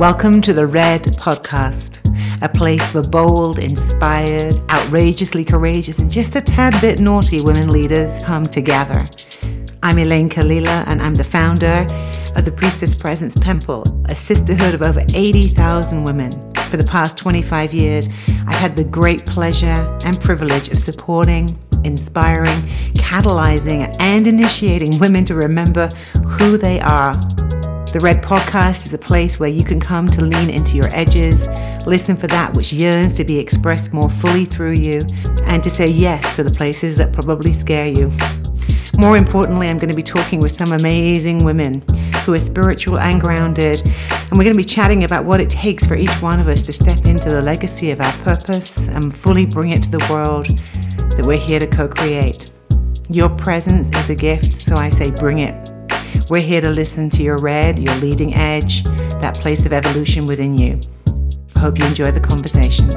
Welcome to the Red Podcast, a place for bold, inspired, outrageously courageous, and just a tad bit naughty women leaders come together. I'm Elaine Kalila, and I'm the founder of the Priestess Presence Temple, a sisterhood of over 80,000 women. For the past 25 years, I've had the great pleasure and privilege of supporting, inspiring, catalyzing, and initiating women to remember who they are the Red Podcast is a place where you can come to lean into your edges, listen for that which yearns to be expressed more fully through you, and to say yes to the places that probably scare you. More importantly, I'm going to be talking with some amazing women who are spiritual and grounded, and we're going to be chatting about what it takes for each one of us to step into the legacy of our purpose and fully bring it to the world that we're here to co create. Your presence is a gift, so I say bring it. We're here to listen to your red, your leading edge, that place of evolution within you. Hope you enjoy the conversations.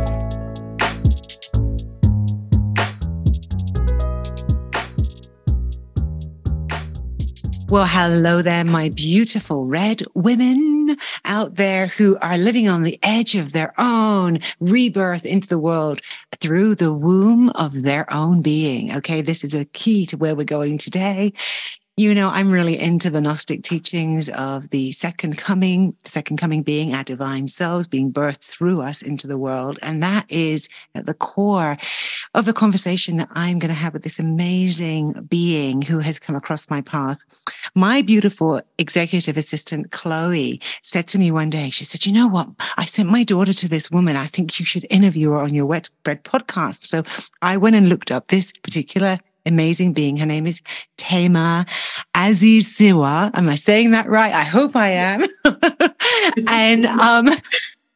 Well, hello there, my beautiful red women out there who are living on the edge of their own rebirth into the world through the womb of their own being. Okay, this is a key to where we're going today. You know, I'm really into the Gnostic teachings of the second coming, the second coming being our divine selves being birthed through us into the world. And that is at the core of the conversation that I'm going to have with this amazing being who has come across my path. My beautiful executive assistant, Chloe, said to me one day, she said, You know what? I sent my daughter to this woman. I think you should interview her on your Wet Bread podcast. So I went and looked up this particular amazing being. Her name is Thema Aziz Serwa. Am I saying that right? I hope I am. and um,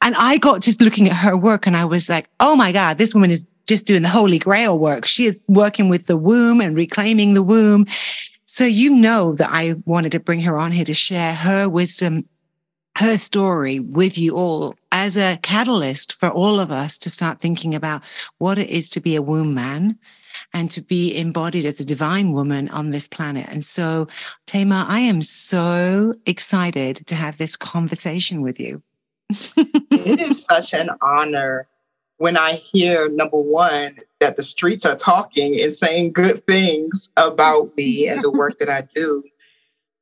and I got just looking at her work and I was like, oh my God, this woman is just doing the holy grail work. She is working with the womb and reclaiming the womb. So you know that I wanted to bring her on here to share her wisdom, her story with you all as a catalyst for all of us to start thinking about what it is to be a womb man and to be embodied as a divine woman on this planet. And so, Thema, I am so excited to have this conversation with you. it is such an honor when I hear number one that the streets are talking and saying good things about me and the work that I do.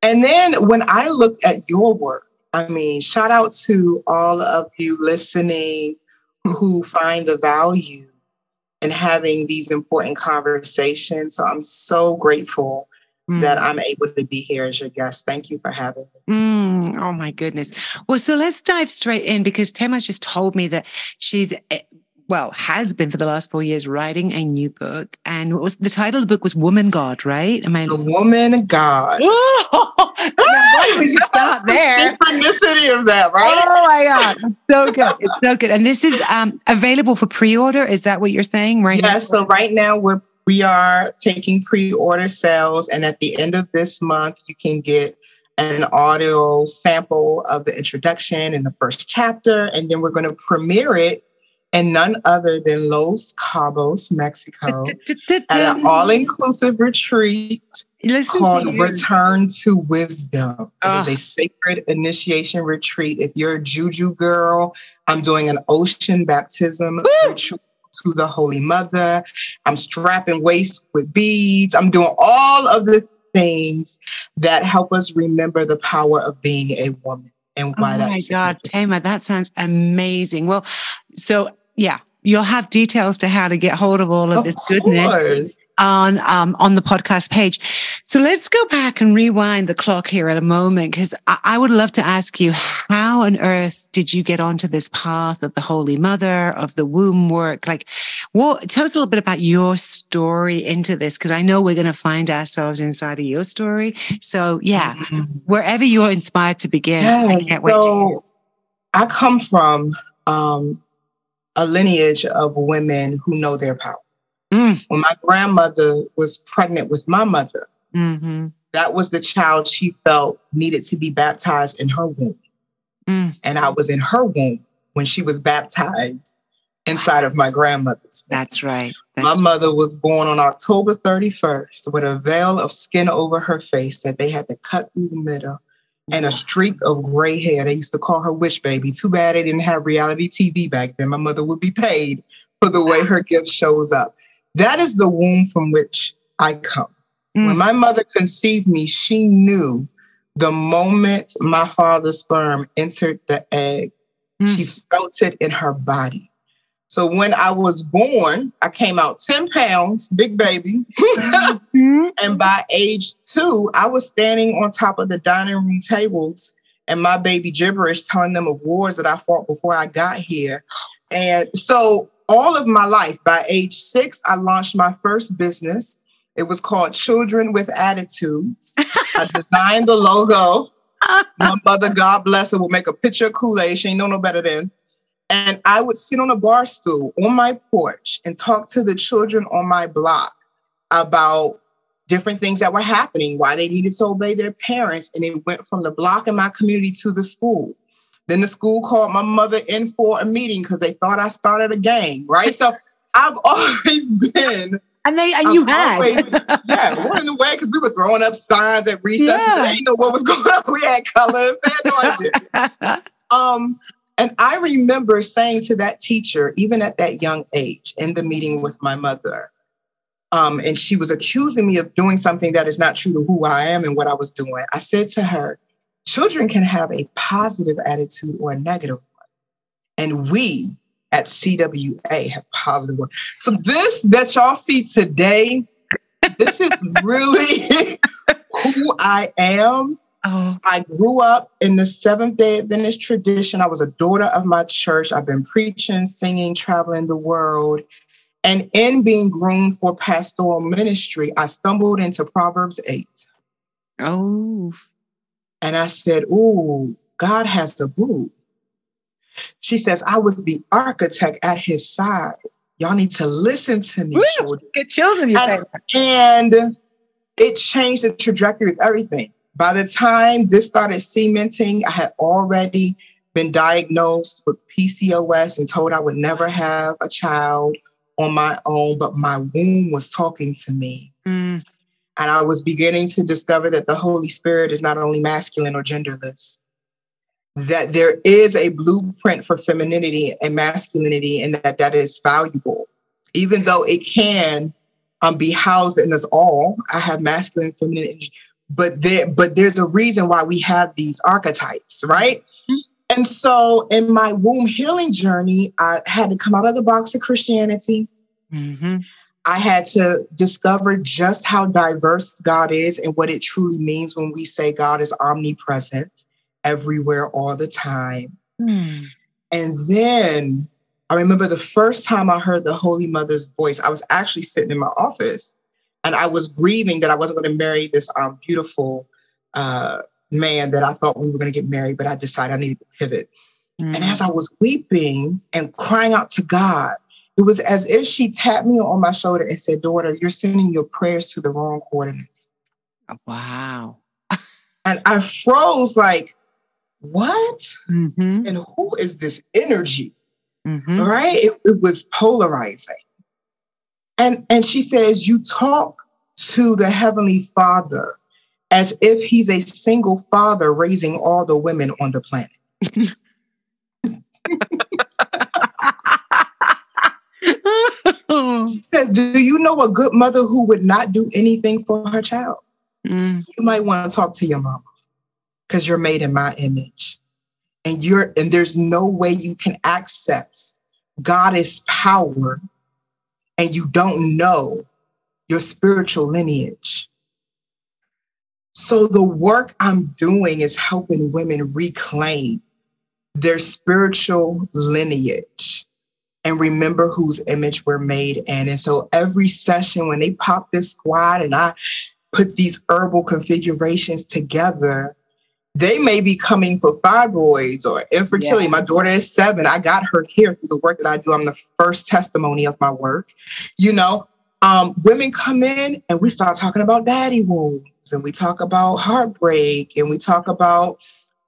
And then when I looked at your work, I mean, shout out to all of you listening who find the value and having these important conversations. So I'm so grateful mm. that I'm able to be here as your guest. Thank you for having me. Mm, oh my goodness. Well, so let's dive straight in because Thema's just told me that she's eh, well, has been for the last four years writing a new book. And what was the title of the book was Woman God, right? Am I the Woman God? Oh, why we start there? Synchronicity of that, right? Oh my God. It's so good. It's so good. And this is um, available for pre-order. Is that what you're saying right Yeah. So right now we're we are taking pre-order sales. And at the end of this month, you can get an audio sample of the introduction and the first chapter. And then we're going to premiere it and none other than Los Cabos, Mexico, at an all-inclusive retreat Listen called Return to Wisdom. It is a ah. sacred initiation retreat. If you're a juju girl, I'm doing an ocean baptism ritual to the Holy Mother. I'm strapping waist with beads. I'm doing all of the things that help us remember the power of being a woman and why oh that's. Oh my God, Thema, that sounds amazing. Well, so yeah, you'll have details to how to get hold of all of, of this goodness on um, on the podcast page. So let's go back and rewind the clock here at a moment because I, I, would love to ask you how on earth did you get onto this path of the Holy Mother of the womb work? Like, what? Tell us a little bit about your story into this because I know we're going to find ourselves inside of your story. So yeah, mm-hmm. wherever you're inspired to begin, I so I come from. Um, a lineage of women who know their power. Mm. When my grandmother was pregnant with my mother, mm-hmm. that was the child she felt needed to be baptized in her womb. Mm. And I was in her womb when she was baptized inside of my grandmother's. Womb. That's right. That's my mother was born on October 31st with a veil of skin over her face that they had to cut through the middle and a streak of gray hair. They used to call her Wish Baby. Too bad they didn't have reality TV back then. My mother would be paid for the way her gift shows up. That is the womb from which I come. Mm. When my mother conceived me, she knew the moment my father's sperm entered the egg, mm. she felt it in her body. So when I was born, I came out 10 pounds, big baby. mm-hmm. and by age two, I was standing on top of the dining room tables and my baby gibberish telling them of wars that I fought before I got here. And so all of my life, by age six, I launched my first business. It was called Children with Attitudes. I designed the logo. My mother, God bless her, will make a picture of Kool-Aid. She ain't know no better than. And I would sit on a bar stool on my porch and talk to the children on my block about different things that were happening, why they needed to obey their parents. And it went from the block in my community to the school. Then the school called my mother in for a meeting because they thought I started a gang, right? so I've always been. And they and you had. Always, yeah, running away because we were throwing up signs at recess. Yeah. I didn't know what was going on. We had colors. I had no idea. um, and I remember saying to that teacher, even at that young age, in the meeting with my mother, um, and she was accusing me of doing something that is not true to who I am and what I was doing. I said to her, children can have a positive attitude or a negative one. And we at CWA have positive one. So this that y'all see today, this is really who I am. Oh. I grew up in the Seventh day Adventist tradition. I was a daughter of my church. I've been preaching, singing, traveling the world. And in being groomed for pastoral ministry, I stumbled into Proverbs 8. Oh. And I said, Ooh, God has a boo. She says, I was the architect at his side. Y'all need to listen to me, Woo, children. Get children, you and, and it changed the trajectory of everything. By the time this started cementing, I had already been diagnosed with PCOS and told I would never have a child on my own, but my womb was talking to me. Mm. And I was beginning to discover that the Holy Spirit is not only masculine or genderless, that there is a blueprint for femininity and masculinity, and that that is valuable, even though it can um, be housed in us all. I have masculine, feminine energy but there but there's a reason why we have these archetypes right? And so in my womb healing journey i had to come out of the box of christianity. Mm-hmm. i had to discover just how diverse god is and what it truly means when we say god is omnipresent everywhere all the time. Mm. and then i remember the first time i heard the holy mother's voice i was actually sitting in my office and I was grieving that I wasn't going to marry this um, beautiful uh, man that I thought we were going to get married, but I decided I needed to pivot. Mm-hmm. And as I was weeping and crying out to God, it was as if she tapped me on my shoulder and said, Daughter, you're sending your prayers to the wrong coordinates. Wow. and I froze like, What? Mm-hmm. And who is this energy? Mm-hmm. Right? It, it was polarizing. And, and she says, You talk to the Heavenly Father as if He's a single father raising all the women on the planet. she says, Do you know a good mother who would not do anything for her child? Mm. You might want to talk to your mama because you're made in my image. And you're and there's no way you can access Goddess power and you don't know your spiritual lineage. So the work I'm doing is helping women reclaim their spiritual lineage and remember whose image we're made in. And so every session, when they pop this squad and I put these herbal configurations together, they may be coming for fibroids or infertility. Yeah. My daughter is seven. I got her here through the work that I do. I'm the first testimony of my work. You know, um, women come in and we start talking about daddy wounds and we talk about heartbreak and we talk about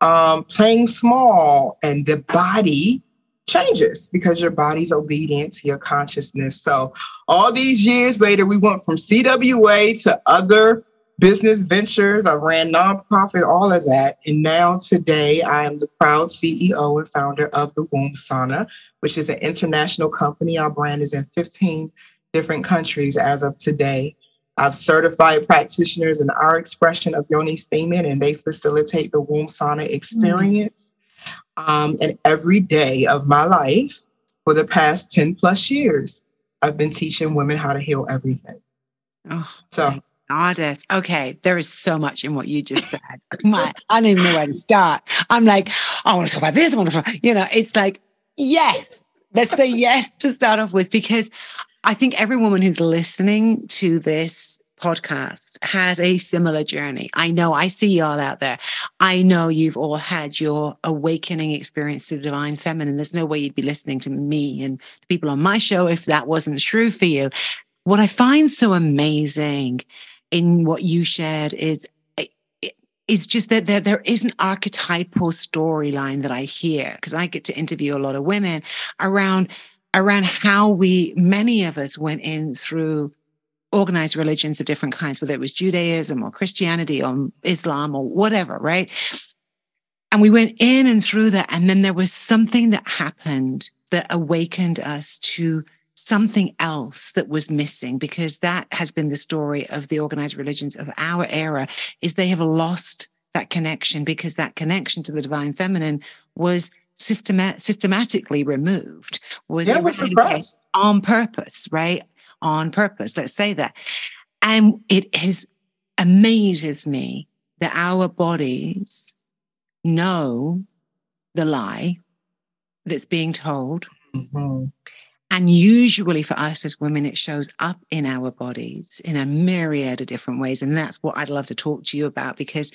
um, playing small and the body changes because your body's obedient to your consciousness. So all these years later, we went from CWA to other business ventures. I ran nonprofit, all of that. And now today I am the proud CEO and founder of the Womb Sauna, which is an international company. Our brand is in 15 different countries as of today. I've certified practitioners in our expression of yoni steaming, and they facilitate the womb sauna experience. Mm-hmm. Um, and every day of my life for the past 10 plus years, I've been teaching women how to heal everything. Oh, so goddess. Okay, there is so much in what you just said. My, I don't even know where to start. I'm like, I want to talk about this. I want to talk, you know, it's like, yes, let's say yes to start off with, because I think every woman who's listening to this podcast has a similar journey. I know I see y'all out there. I know you've all had your awakening experience to the divine feminine. There's no way you'd be listening to me and the people on my show if that wasn't true for you. What I find so amazing in what you shared is is just that there, there is an archetypal storyline that I hear because I get to interview a lot of women around around how we many of us went in through organized religions of different kinds, whether it was Judaism or Christianity or Islam or whatever, right? And we went in and through that. And then there was something that happened that awakened us to something else that was missing because that has been the story of the organized religions of our era is they have lost that connection because that connection to the divine feminine was systemat- systematically removed was yeah, was suppressed. on purpose right? On purpose let's say that. And it has amazes me that our bodies know the lie that's being told. Mm-hmm. And usually for us as women, it shows up in our bodies in a myriad of different ways. And that's what I'd love to talk to you about because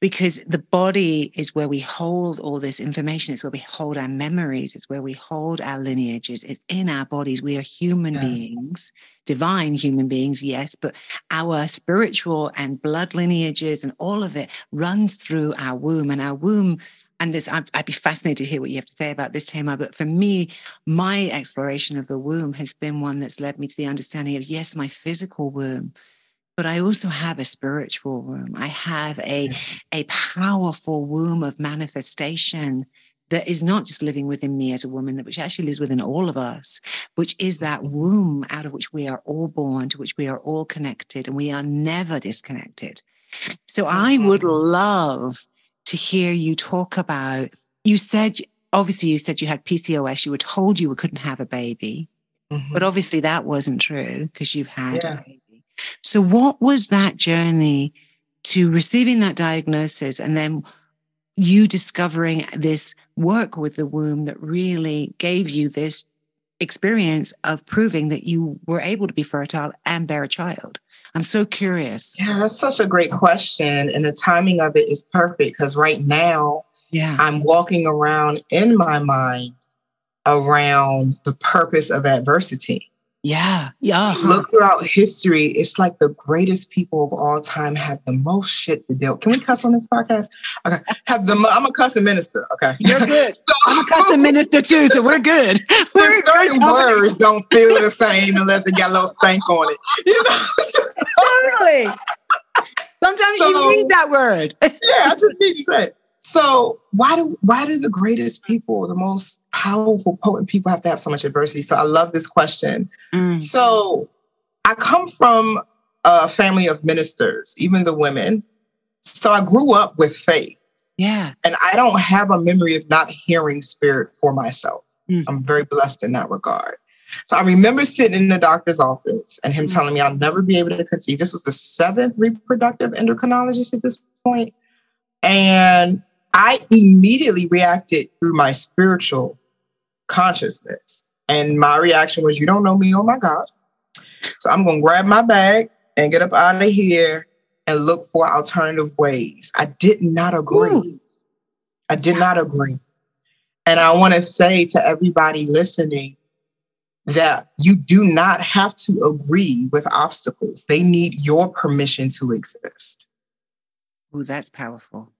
because the body is where we hold all this information. It's where we hold our memories. It's where we hold our lineages. It's in our bodies. We are human yes. beings, divine human beings, yes, but our spiritual and blood lineages and all of it runs through our womb. And our womb and this I'd, I'd, be fascinated to hear what you have to say about this Tamar. But for me, my exploration of the womb has been one that's led me to the understanding of yes, my physical womb, but I also have a spiritual womb. I have a yes. a powerful womb of manifestation that is not just living within me as a woman, which actually lives within all of us, which is that womb out of which we are all born, to which we are all connected, and we are never disconnected. So I would mm-hmm. love to hear you talk about. You said, obviously, you said you had PCOS. You were told you couldn't have a baby, mm-hmm. but obviously that wasn't true because you've had yeah. a baby. So, what was that journey to receiving that diagnosis and then you discovering this work with the womb that really gave you this experience of proving that you were able to be fertile and bear a child? I'm so curious. Yeah, that's such a great question. And the timing of it is perfect because right now, yeah, I'm walking around in my mind around the purpose of adversity. Yeah. Yeah. Uh-huh. Look throughout history, it's like the greatest people of all time have the most shit to deal. Can we cuss on this podcast? Okay. Have the I'm a cussing minister. Okay. You're good. so, I'm a cussing minister too, so we're good. We're certain words don't feel the same unless it got a little stank on it. You know? totally. Sometimes so, you need that word. yeah, I just need to say it. So why do why do the greatest people, the most powerful, potent people have to have so much adversity? So I love this question. Mm. So I come from a family of ministers, even the women. So I grew up with faith. Yeah. And I don't have a memory of not hearing spirit for myself. Mm. I'm very blessed in that regard. So I remember sitting in the doctor's office and him mm. telling me I'll never be able to conceive. This was the seventh reproductive endocrinologist at this point. And I immediately reacted through my spiritual consciousness. And my reaction was, You don't know me, oh my God. So I'm going to grab my bag and get up out of here and look for alternative ways. I did not agree. Ooh. I did not agree. And I want to say to everybody listening that you do not have to agree with obstacles, they need your permission to exist. Ooh, that's powerful.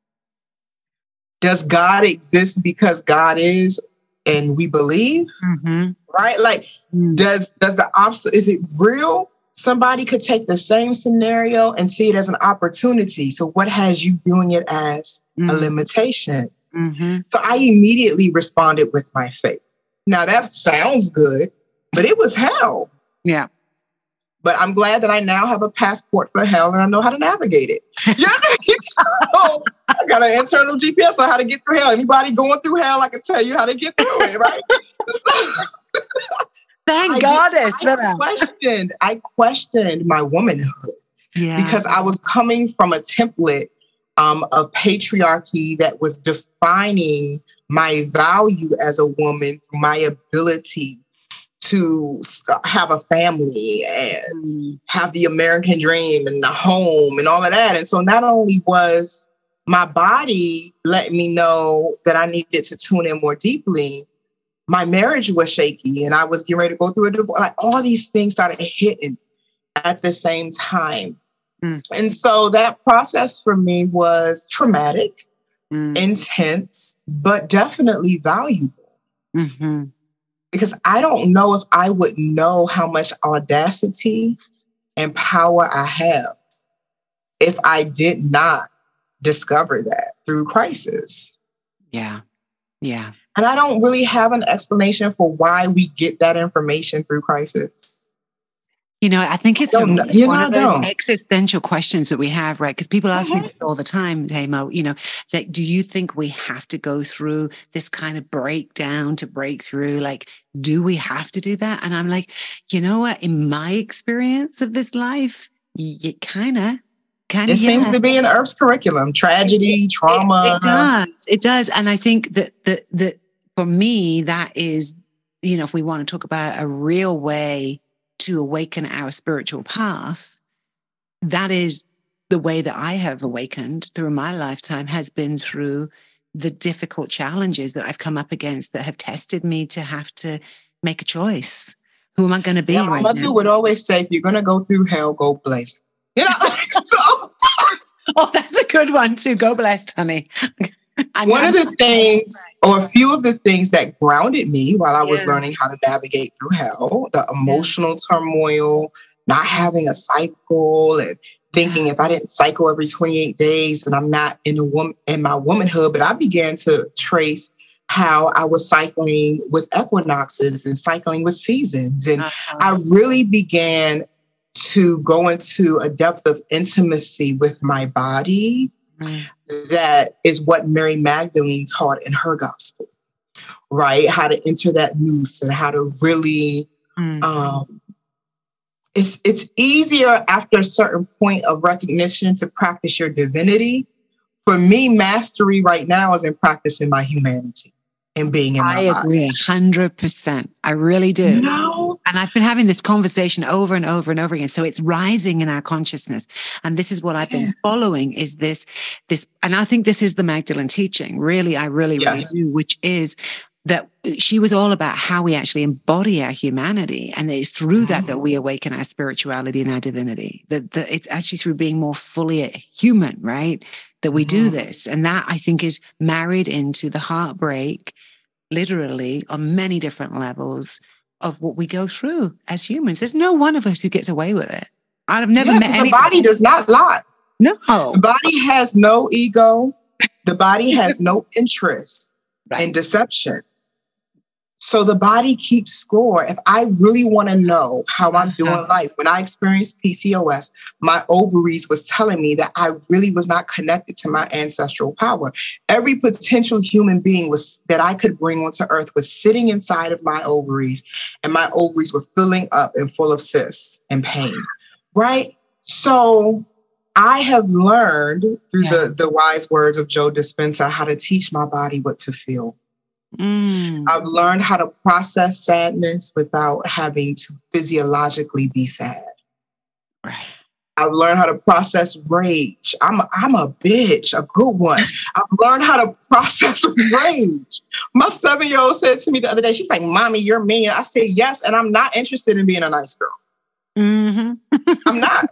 Does God exist because God is and we believe? Mm-hmm. Right? Like, mm-hmm. does does the obstacle is it real somebody could take the same scenario and see it as an opportunity. So, what has you viewing it as mm-hmm. a limitation? So, I immediately responded with my faith. Now, that sounds good, but it was hell. Yeah. But I'm glad that I now have a passport for hell and I know how to navigate it. so I got an internal GPS on how to get through hell. Anybody going through hell, I can tell you how to get through it, right? Thank I goddess did, I questioned, I questioned my womanhood yeah. because I was coming from a template um, of patriarchy that was defining my value as a woman through my ability to have a family and mm. have the American dream and the home and all of that. And so not only was my body letting me know that I needed to tune in more deeply, my marriage was shaky and I was getting ready to go through a divorce. Like all these things started hitting at the same time. Mm. And so that process for me was traumatic, mm. intense, but definitely valuable. Mm-hmm because I don't know if I would know how much audacity and power I have if I did not discover that through crisis. Yeah. Yeah. And I don't really have an explanation for why we get that information through crisis. You know, I think it's a, you one of those existential questions that we have, right? Because people ask mm-hmm. me this all the time, Tamo, you know, like, do you think we have to go through this kind of breakdown to break through? Like, do we have to do that? And I'm like, you know what? In my experience of this life, it kind of Kind of, it yeah. seems to be in Earth's curriculum tragedy, it, trauma. It, it, does. It does. And I think that, that, that for me, that is, you know, if we want to talk about a real way to awaken our spiritual path, that is the way that I have awakened through my lifetime has been through the difficult challenges that I've come up against that have tested me to have to make a choice. Who am I going to be? Yeah, my right mother now? would always say, if you're going to go through hell, go blaze. You know, oh, that's a good one too. Go blessed, honey. One of the things, or a few of the things that grounded me while I was yeah. learning how to navigate through hell, the emotional turmoil, not having a cycle, and thinking if I didn't cycle every 28 days, then I'm not in the woman in my womanhood. But I began to trace how I was cycling with equinoxes and cycling with seasons, and uh-huh. I really began to go into a depth of intimacy with my body that is what Mary Magdalene taught in her gospel, right? How to enter that nous and how to really. Mm. Um, it's it's easier after a certain point of recognition to practice your divinity. For me, mastery right now is in practicing my humanity and being in my I agree hundred percent. I really do. No. And I've been having this conversation over and over and over again. So it's rising in our consciousness. And this is what I've been following is this, this, and I think this is the Magdalene teaching. Really, I really, yes. really do, which is that she was all about how we actually embody our humanity. And it's through that that we oh. awaken our spirituality and our divinity. That, that it's actually through being more fully human, right? That we do mm-hmm. this. And that I think is married into the heartbreak, literally on many different levels of what we go through as humans. There's no one of us who gets away with it. I've never yeah, met anybody. The body does not lie. No. The body has no ego. The body has no interest right. in deception. So the body keeps score. If I really want to know how I'm doing uh-huh. life, when I experienced PCOS, my ovaries was telling me that I really was not connected to my ancestral power. Every potential human being was that I could bring onto earth was sitting inside of my ovaries, and my ovaries were filling up and full of cysts and pain. Right? So I have learned through yeah. the, the wise words of Joe Dispenza how to teach my body what to feel. Mm. I've learned how to process sadness without having to physiologically be sad. Right. I've learned how to process rage. I'm a, I'm a bitch, a good one. I've learned how to process rage. My seven year old said to me the other day, she was like, Mommy, you're mean. I said, Yes, and I'm not interested in being a nice girl. Mm-hmm. I'm not.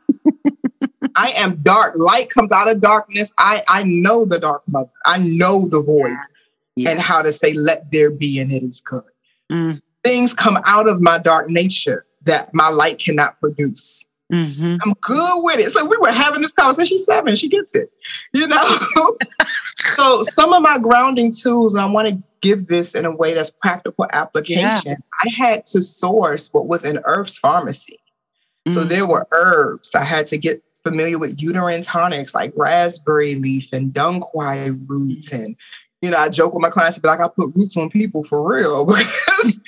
I am dark. Light comes out of darkness. I, I know the dark mother. I know the void yeah. And how to say, let there be, and it is good. Mm. Things come out of my dark nature that my light cannot produce. Mm-hmm. I'm good with it. So we were having this conversation. She's seven. She gets it. You know. so some of my grounding tools, and I want to give this in a way that's practical application. Yeah. I had to source what was in Earth's pharmacy. Mm-hmm. So mm. there were herbs. I had to get familiar with uterine tonics like raspberry leaf and dong quai roots. And, you know, I joke with my clients, be like, I put roots on people for real because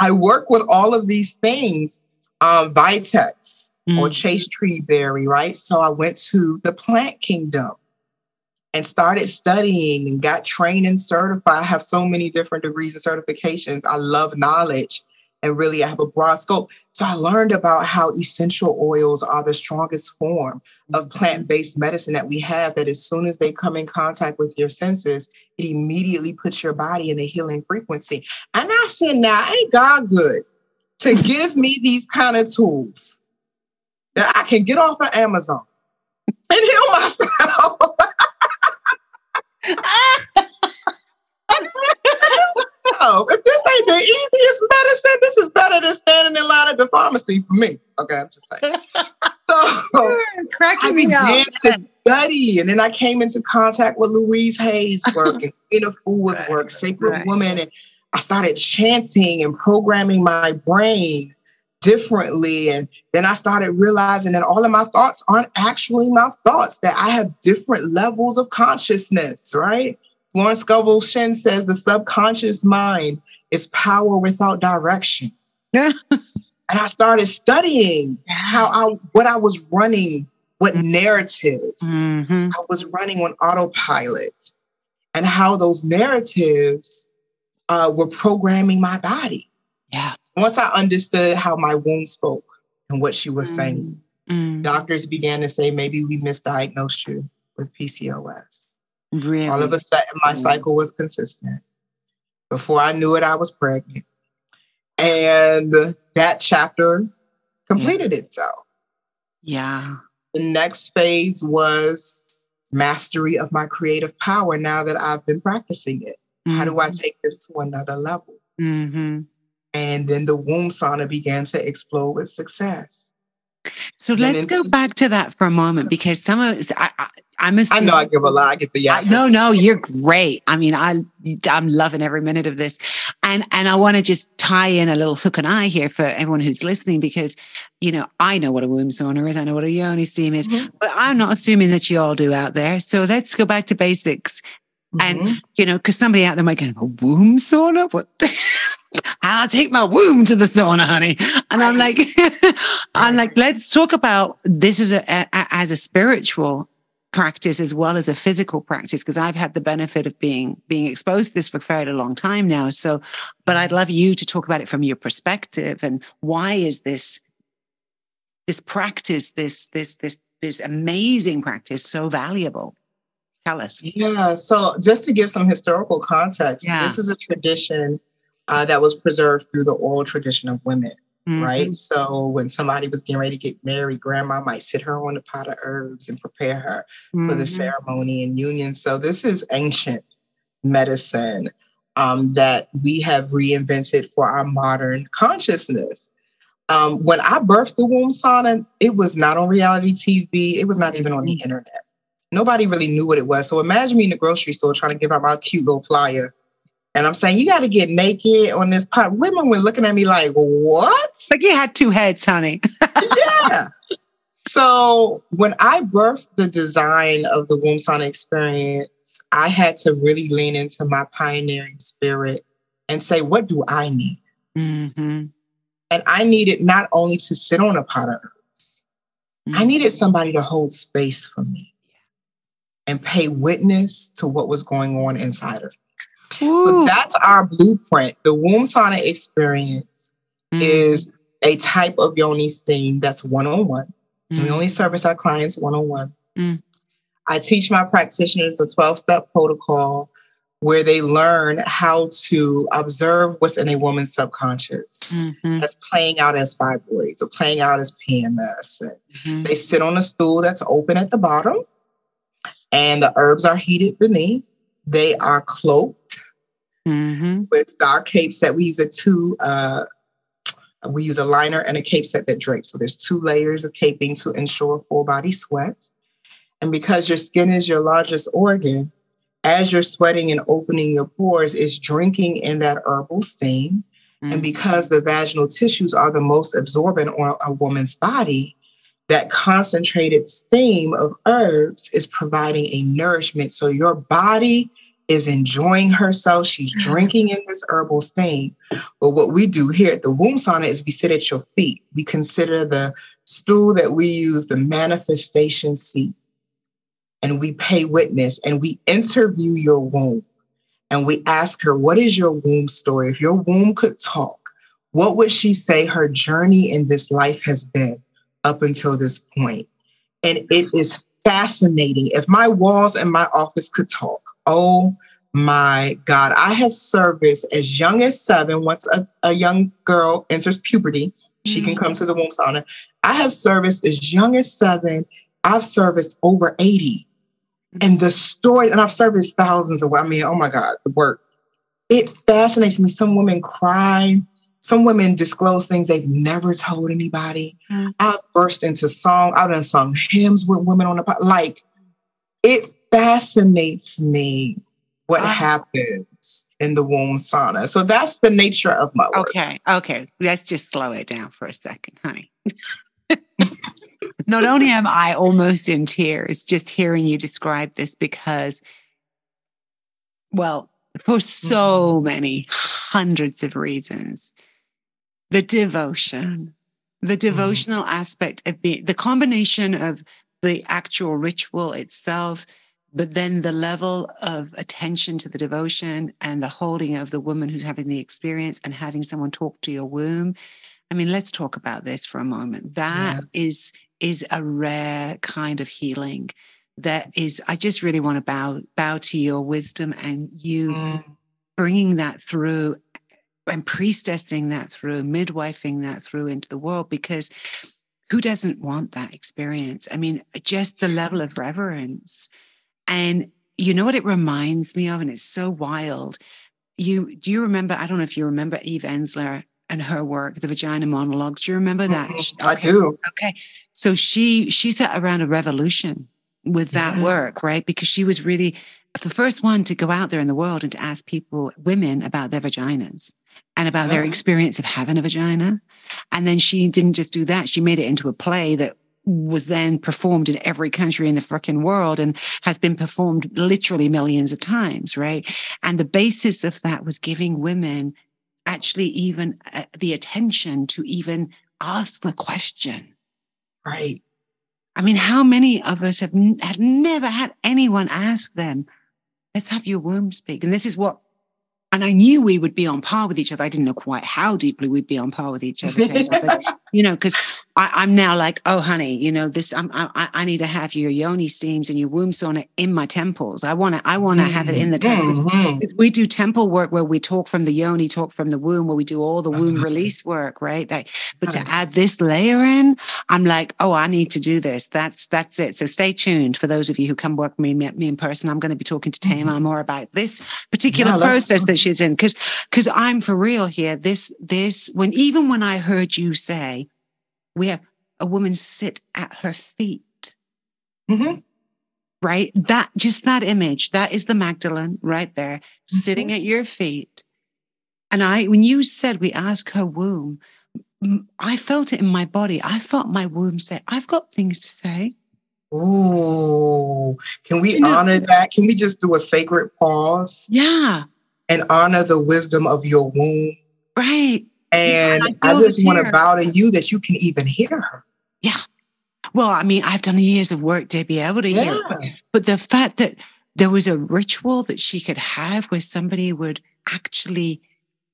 I work with all of these things. Um, Vitex mm. or Tree berry, right? So I went to the plant kingdom and started studying and got trained and certified. I have so many different degrees and certifications. I love knowledge and really I have a broad scope. So I learned about how essential oils are the strongest form of mm-hmm. plant-based medicine that we have that as soon as they come in contact with your senses, it immediately puts your body in a healing frequency. And I said, now ain't God good to give me these kind of tools that I can get off of Amazon and heal myself. if ain't the easiest medicine, this is better than standing in line at the pharmacy for me. Okay, I'm just saying. So cracking I began to study, and then I came into contact with Louise Hay's work and Queen Afua's right, work, Sacred right. Woman, and I started chanting and programming my brain differently. And then I started realizing that all of my thoughts aren't actually my thoughts, that I have different levels of consciousness, right? Florence Scovel Shinn says the subconscious mind is power without direction. and I started studying how I what I was running, what narratives mm-hmm. I was running on autopilot, and how those narratives uh, were programming my body. Yeah. Once I understood how my womb spoke and what she was mm-hmm. saying, mm-hmm. doctors began to say maybe we misdiagnosed you with PCOS. Really? All of a sudden, my cycle was consistent. Before I knew it, I was pregnant. And that chapter completed yeah. itself. Yeah. The next phase was mastery of my creative power now that I've been practicing it. Mm-hmm. How do I mm-hmm. take this to another level? Mm-hmm. And then the womb sauna began to explode with success. So let's go back to that for a moment because some of I, I, I'm assuming, I know I give a lot. I get the yeah. No, no, you're great. I mean, I I'm loving every minute of this, and and I want to just tie in a little hook and eye here for everyone who's listening because you know I know what a womb sauna is. I know what a yoni steam is, mm-hmm. but I'm not assuming that you all do out there. So let's go back to basics, mm-hmm. and you know, because somebody out there might go, a womb sauna, what? I'll take my womb to the sauna, honey. And I'm like, I'm like, let's talk about this as a, a, as a spiritual practice as well as a physical practice because I've had the benefit of being being exposed to this for quite a long time now. So, but I'd love you to talk about it from your perspective and why is this this practice, this this this this amazing practice so valuable? Tell us. Yeah. So just to give some historical context, yeah. this is a tradition uh, that was preserved through the oral tradition of women. Mm-hmm. Right. So when somebody was getting ready to get married, grandma might sit her on a pot of herbs and prepare her mm-hmm. for the mm-hmm. ceremony and union. So this is ancient medicine um, that we have reinvented for our modern consciousness. Um, when I birthed the womb sauna, it was not on reality TV. It was not even on the mm-hmm. internet. Nobody really knew what it was. So imagine me in the grocery store trying to give out my cute little flyer and I'm saying, you got to get naked on this pot. Women were looking at me like, what? Like you had two heads, honey. yeah. So when I birthed the design of the womb sauna experience, I had to really lean into my pioneering spirit and say, what do I need? Mm-hmm. And I needed not only to sit on a pot of herbs, mm-hmm. I needed somebody to hold space for me and pay witness to what was going on inside of me. Ooh. So that's our blueprint. The womb sauna experience mm. is a type of yoni steam that's one on one. We only service our clients one on one. I teach my practitioners a 12 step protocol where they learn how to observe what's in a woman's subconscious mm-hmm. that's playing out as fibroids or playing out as PMS. Mm-hmm. They sit on a stool that's open at the bottom and the herbs are heated beneath. They are cloaked mm-hmm. with our capes that we use a two uh, We use a liner and a cape set that drapes. So there's two layers of caping to ensure full body sweat. And because your skin is your largest organ, as you're sweating and opening your pores, it's drinking in that herbal steam. Mm-hmm. And because the vaginal tissues are the most absorbent on a woman's body, that concentrated steam of herbs is providing a nourishment. So your body is enjoying herself. She's mm-hmm. drinking in this herbal steam. But what we do here at the womb sauna is we sit at your feet. We consider the stool that we use the manifestation seat. And we pay witness and we interview your womb. And we ask her, What is your womb story? If your womb could talk, what would she say her journey in this life has been up until this point? And it is fascinating. If my walls and my office could talk, Oh my God. I have service as young as seven. Once a, a young girl enters puberty, she mm-hmm. can come to the womb sauna. I have service as young as seven. I've serviced over 80. And the story, and I've serviced thousands of, I mean, oh my God, the work. It fascinates me. Some women cry. Some women disclose things they've never told anybody. Mm-hmm. I've burst into song. I've done sung hymns with women on the like it fascinates me what ah. happens in the womb sauna. So that's the nature of my work. Okay. Okay. Let's just slow it down for a second, honey. Not only am I almost in tears just hearing you describe this because, well, for so mm-hmm. many hundreds of reasons, the devotion, the mm-hmm. devotional mm-hmm. aspect of being the combination of the actual ritual itself, but then the level of attention to the devotion and the holding of the woman who's having the experience and having someone talk to your womb. I mean, let's talk about this for a moment. That yeah. is is a rare kind of healing that is i just really want to bow bow to your wisdom and you mm. bringing that through and priestessing that through midwifing that through into the world because who doesn't want that experience? I mean, just the level of reverence. And you know what it reminds me of? And it's so wild. You do you remember? I don't know if you remember Eve Ensler and her work, the vagina monologues. Do you remember that? Mm-hmm. Okay. I do. Okay. So she she sat around a revolution with that yeah. work, right? Because she was really the first one to go out there in the world and to ask people, women, about their vaginas and about their experience of having a vagina. And then she didn't just do that, she made it into a play that was then performed in every country in the freaking world and has been performed literally millions of times, right? And the basis of that was giving women actually even uh, the attention to even ask the question. Right. I mean, how many of us have had never had anyone ask them, let's have your womb speak? And this is what and I knew we would be on par with each other. I didn't know quite how deeply we'd be on par with each other, but, you know, because I'm now like, oh, honey, you know, this. I'm, I, I need to have your yoni steams and your womb sauna in my temples. I want to, I want to have it in the temples. Mm-hmm. We do temple work where we talk from the yoni, talk from the womb, where we do all the womb release work, right? Like, but yes. to add this layer in, I'm like, oh, I need to do this. That's that's it. So stay tuned for those of you who come work with me, me in person. I'm going to be talking to Tamar mm-hmm. more about this particular yeah, process that she's in because because I'm for real here. This this when even when I heard you say we have a woman sit at her feet. Mm-hmm. Right? That just that image, that is the Magdalene right there, mm-hmm. sitting at your feet. And I, when you said we ask her womb, I felt it in my body. I felt my womb say, I've got things to say. Oh, can we you honor know, that? Can we just do a sacred pause? Yeah and honor the wisdom of your womb. Right. And yeah, I, I just want to bow to you that you can even hear her. Yeah. Well, I mean, I've done years of work to be able to yeah. hear, but, but the fact that there was a ritual that she could have where somebody would actually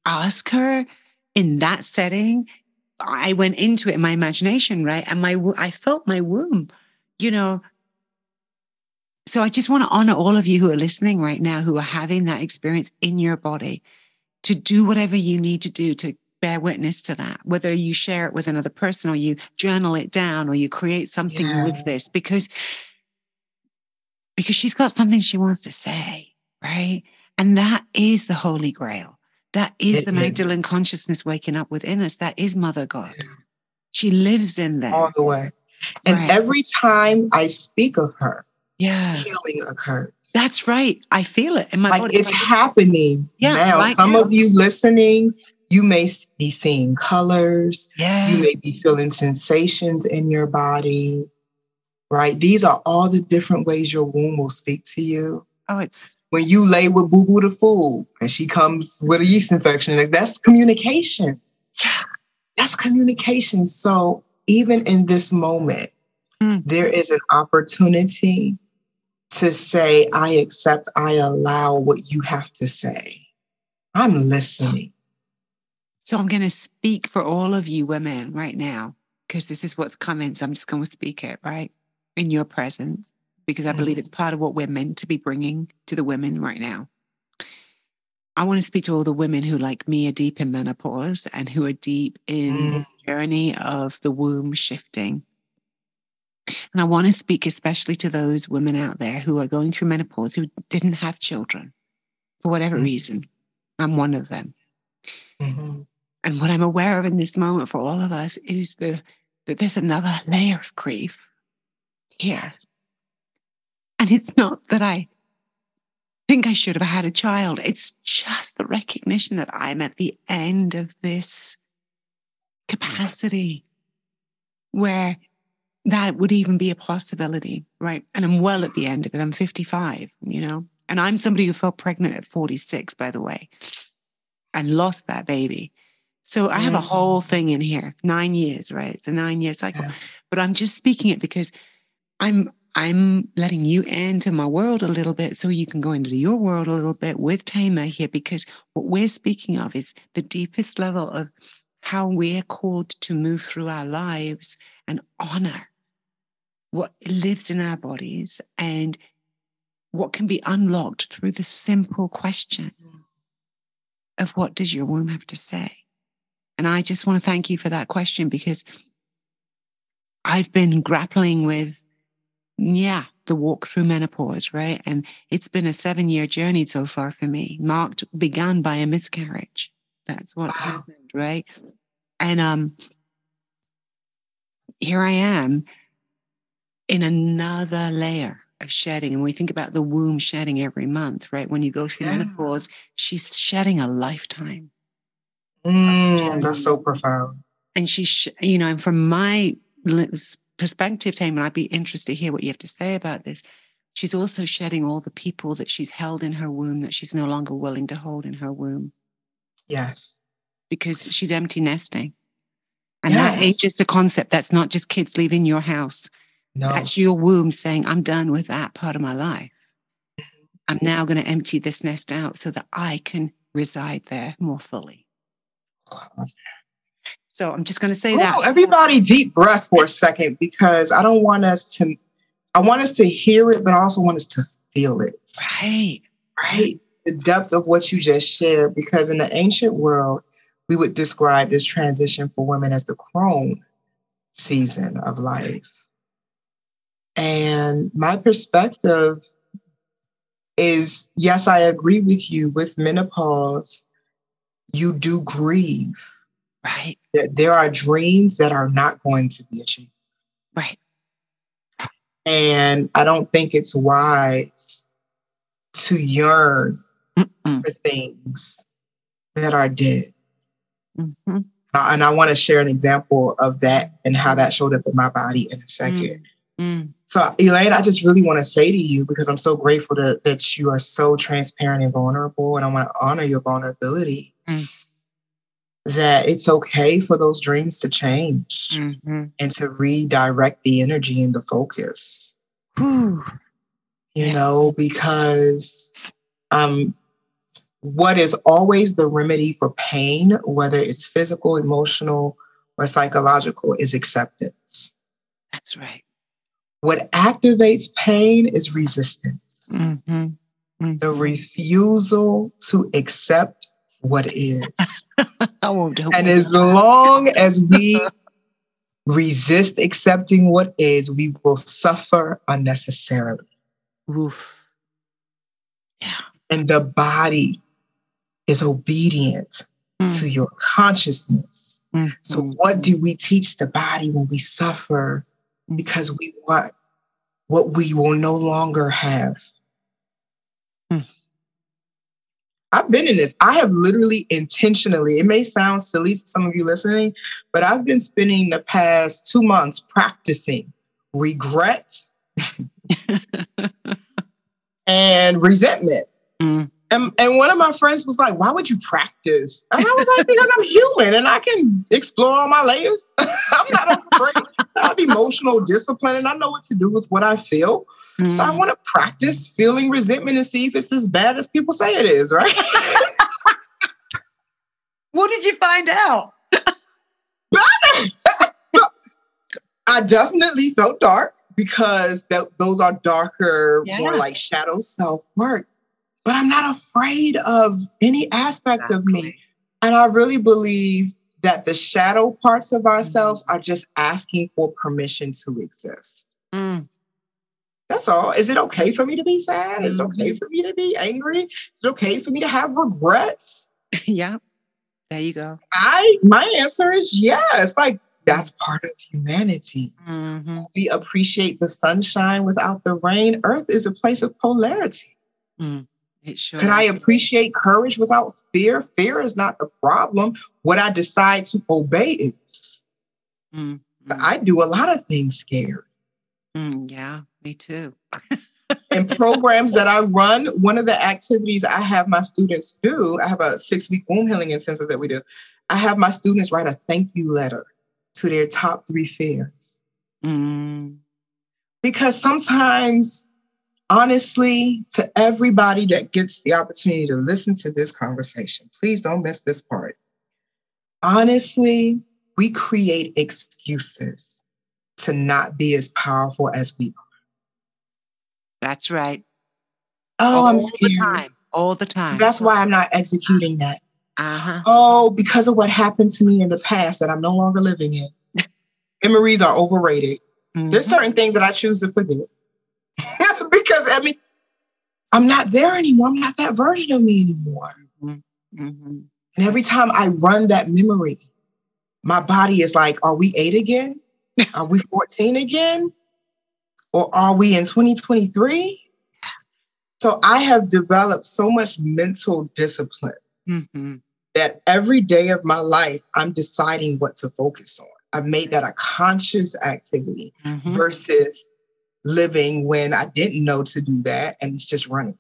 ask her in that setting, I went into it in my imagination, right? And my I felt my womb, you know, so I just want to honor all of you who are listening right now, who are having that experience in your body to do whatever you need to do to bear witness to that, whether you share it with another person or you journal it down or you create something yeah. with this because, because she's got something she wants to say, right? And that is the holy grail. That is It the is. Consciousness waking up within us. That is Mother God. She lives in there. all the way. And Right. every time I speak of her, yeah. healing occurs. That's right. I feel it in my like body. it's happening Yeah, now. Some of you listening, you may be seeing colors, yeah. you may be feeling sensations in your body, right? These are all the different ways your womb will speak to you. oh, it's When you lay with Boo Boo the Fool and she comes with a yeast infection, that's communication. yeah. That's communication. So even in this moment, Mm. there is an opportunity to say, I accept, I allow what you have to say. I'm listening. So I'm going to speak for all of you women right now because this is what's coming. So I'm just going to speak it right in your presence because I believe it's part of what we're meant to be bringing to the women right now. I want to speak to all the women who, like me, are deep in menopause and who are deep in Mm. the journey of the womb shifting. And I want to speak especially to those women out there who are going through menopause who didn't have children for whatever Mm. reason. I'm one of them. Mhm. And what I'm aware of in this moment for all of us is the that there's another layer of grief here. And it's not that I think I should have had a child. It's just the recognition that I'm at the end of this capacity where that would even be a possibility, right? And I'm well at the end of it. I'm 55, you know, and I'm somebody who felt pregnant at 46, by the way, and lost that baby. So I have a Mm. whole thing in here, nine years, right? It's a nine year cycle. But I'm just speaking it because I'm I'm letting you into my world a little bit so you can go into your world a little bit with Thema here because what we're speaking of is the deepest level of how we're called to move through our lives and honor what lives in our bodies and what can be unlocked through the simple question of what does your womb have to say? And I just want to thank you for that question because I've been grappling with, yeah, the walk through menopause, right? And it's been a seven year journey so far for me, marked, begun by a miscarriage. That's what Wow. happened, right? And um, here I am in another layer of shedding. And we think about the womb shedding every month, right? When you go through Yeah. menopause, she's shedding a lifetime. Mm, that's so profound. and she, sh- you know, and from my perspective, Taman, I'd be interested to hear what you have to say about this. She's also shedding all the people that she's held in her womb that she's no longer willing to hold in her womb Yes. because she's empty nesting. And that ain't just a concept. That's not just kids leaving your house. No. That's your womb saying, I'm done with that part of my life. I'm now going to empty this nest out so that I can reside there more fully. So I'm just going to say that. Everybody deep breath for a second because I don't want us to I want us to hear it, but I also want us to feel it. Right. Right? The depth of what you just shared, because in the ancient world, we would describe this transition for women as the crone season of life. And my perspective is yes, I agree with you with menopause. You do grieve Right. that there are dreams that are not going to be achieved. Right. And I don't think it's wise to yearn Mm-mm. for things that are dead. Mhm. Uh, And I want to share an example of that and how that showed up in my body in a second. Mm. So, Elaine, I just really want to say to you because I'm so grateful to, that you are so transparent and vulnerable, and I want to honor your vulnerability. Mm. That it's okay for those dreams to change Mhm. and to redirect the energy and the focus. Whew. you Yeah. know, because um, what is always the remedy for pain, whether it's physical, emotional, or psychological, is acceptance. That's right. What activates pain is resistance, Mhm. Mhm. the refusal to accept what is. I won't And as long as we resist accepting what is, we will suffer unnecessarily. Oof. Yeah. And the body is obedient Mm. to your consciousness. Mhm. So, what do we teach the body when we suffer. Because we want what we will no longer have? Mm. I've been in this. I have literally intentionally, it may sound silly to some of you listening, but I've been spending the past two months practicing regret and resentment. Mm. And, and one of my friends was like, Why would you practice? And I was like, Because I'm human and I can explore all my layers. I'm not afraid. I have emotional discipline and I know what to do with what I feel. So I Mm. want to practice feeling resentment and see if it's as bad as people say it is, right? What did you find out? I definitely felt dark because th- those are darker, more like shadow self work. But I'm not afraid of any aspect of me. And I really believe that the shadow parts of ourselves are just asking for permission to exist. Mm. That's all. Is it okay for me to be sad? Is it okay for me to be angry? Is it okay for me to have regrets? Yeah. There you go. I my answer is yes. Like that's part of humanity. Mhm. We appreciate the sunshine without the rain. Earth is a place of polarity. It sure. Can I appreciate courage without fear? Fear is not the problem. What I decide to obey is. Mm. But I do a lot of things scared. Mm, yeah, me too. In programs that I run, one of the activities I have my students do, I have a six week womb healing intensive that we do. I have my students write a thank you letter to their top three fears. Mm. Because sometimes, honestly, to everybody that gets the opportunity to listen to this conversation, please don't miss this part. Honestly, we create excuses to not be as powerful as we are. That's right. Oh, All I'm scared. All the time. All the So time. that's why I'm not executing that. Uh-huh. Oh, because of what happened to me in the past that I'm no longer living in. Memories are overrated. There's Mhm. certain things that I choose to forget. because I mean, I'm not there anymore. I'm not that version of me anymore. Mhm. Mhm. And every time I run that memory, my body is like, are we eight again? Are we 14 again? Or are we in 2023? So I have developed so much mental discipline Mhm. that every day of my life, I'm deciding what to focus on. I've made that a conscious activity Mhm. versus living when I didn't know to do that and it's just running.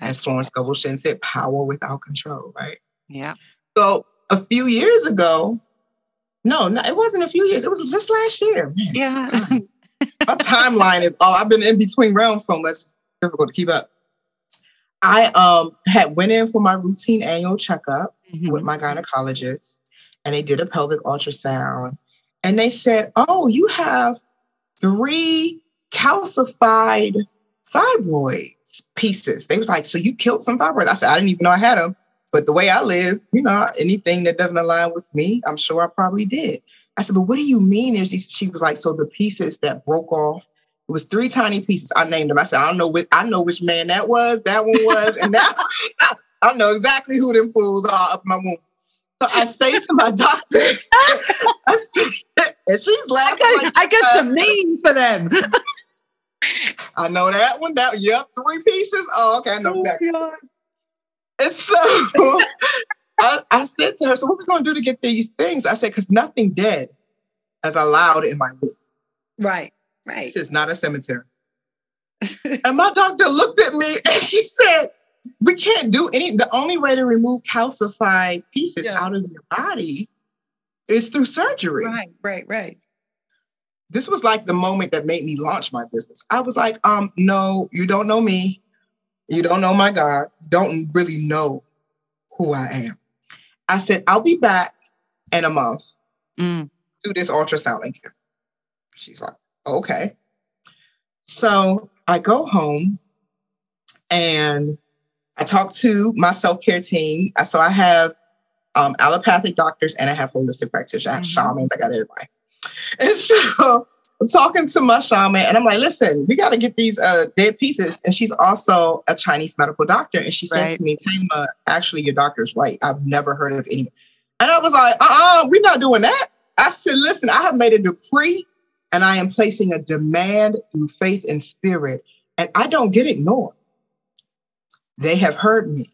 As Florence Scovel Shinn said, power without control, right? Yeah. So a few years ago, no, no, it wasn't a few years. It was just last year. Man, Yeah. my timeline is oh, I've been in between realms so much, it's difficult to keep up. I um had went in for my routine annual checkup with Mhm. my gynecologist, and they did a pelvic ultrasound, and they said, "Oh, you have three calcified fibroids pieces." They was like, "So you killed some fibroids?" I said, "I didn't even know I had them." But the way I live, you know, anything that doesn't align with me, I'm sure I probably did. I said, but what do you mean? There's these. She was like, so the pieces that broke off, it was three tiny pieces. I named them. I said, I don't know which, I know which man that was. That one was, and that I don't know exactly who them fools are up my womb. So I say to my doctor, I say, and she's laughing. I like, got, I got uh, some names for them. I know that one. That yep, three pieces. Oh, okay, I know oh, exactly. And so I, I said to her, So, what are we going to do to get these things? I said, Because nothing dead is allowed in my womb. Right. Right. This is not a cemetery. and my doctor looked at me and she said, We can't do any, the only way to remove calcified pieces Yeah. out of your body is through surgery. Right. Right. Right. This was like the moment that made me launch my business. I was like, um, no, you don't know me. You don't know my God. You don't really know who I am. I said, I'll be back in a month. Mm. Do this ultrasound again. She's like, okay. So I go home and I talk to my self care team. So I have um, allopathic doctors and I have holistic practitioners. I have Mhm. shamans. I got everybody. And so I'm talking to my shaman and I'm like, listen, we got to get these uh, dead pieces. And she's also a Chinese medical doctor. And she said right. to me, Thema, actually, your doctor's right. I've never heard of any. And I was like, uh uh-uh, uh, we're not doing that. I said, listen, I have made a decree and I am placing a demand through faith and spirit, and I don't get ignored. They have heard me.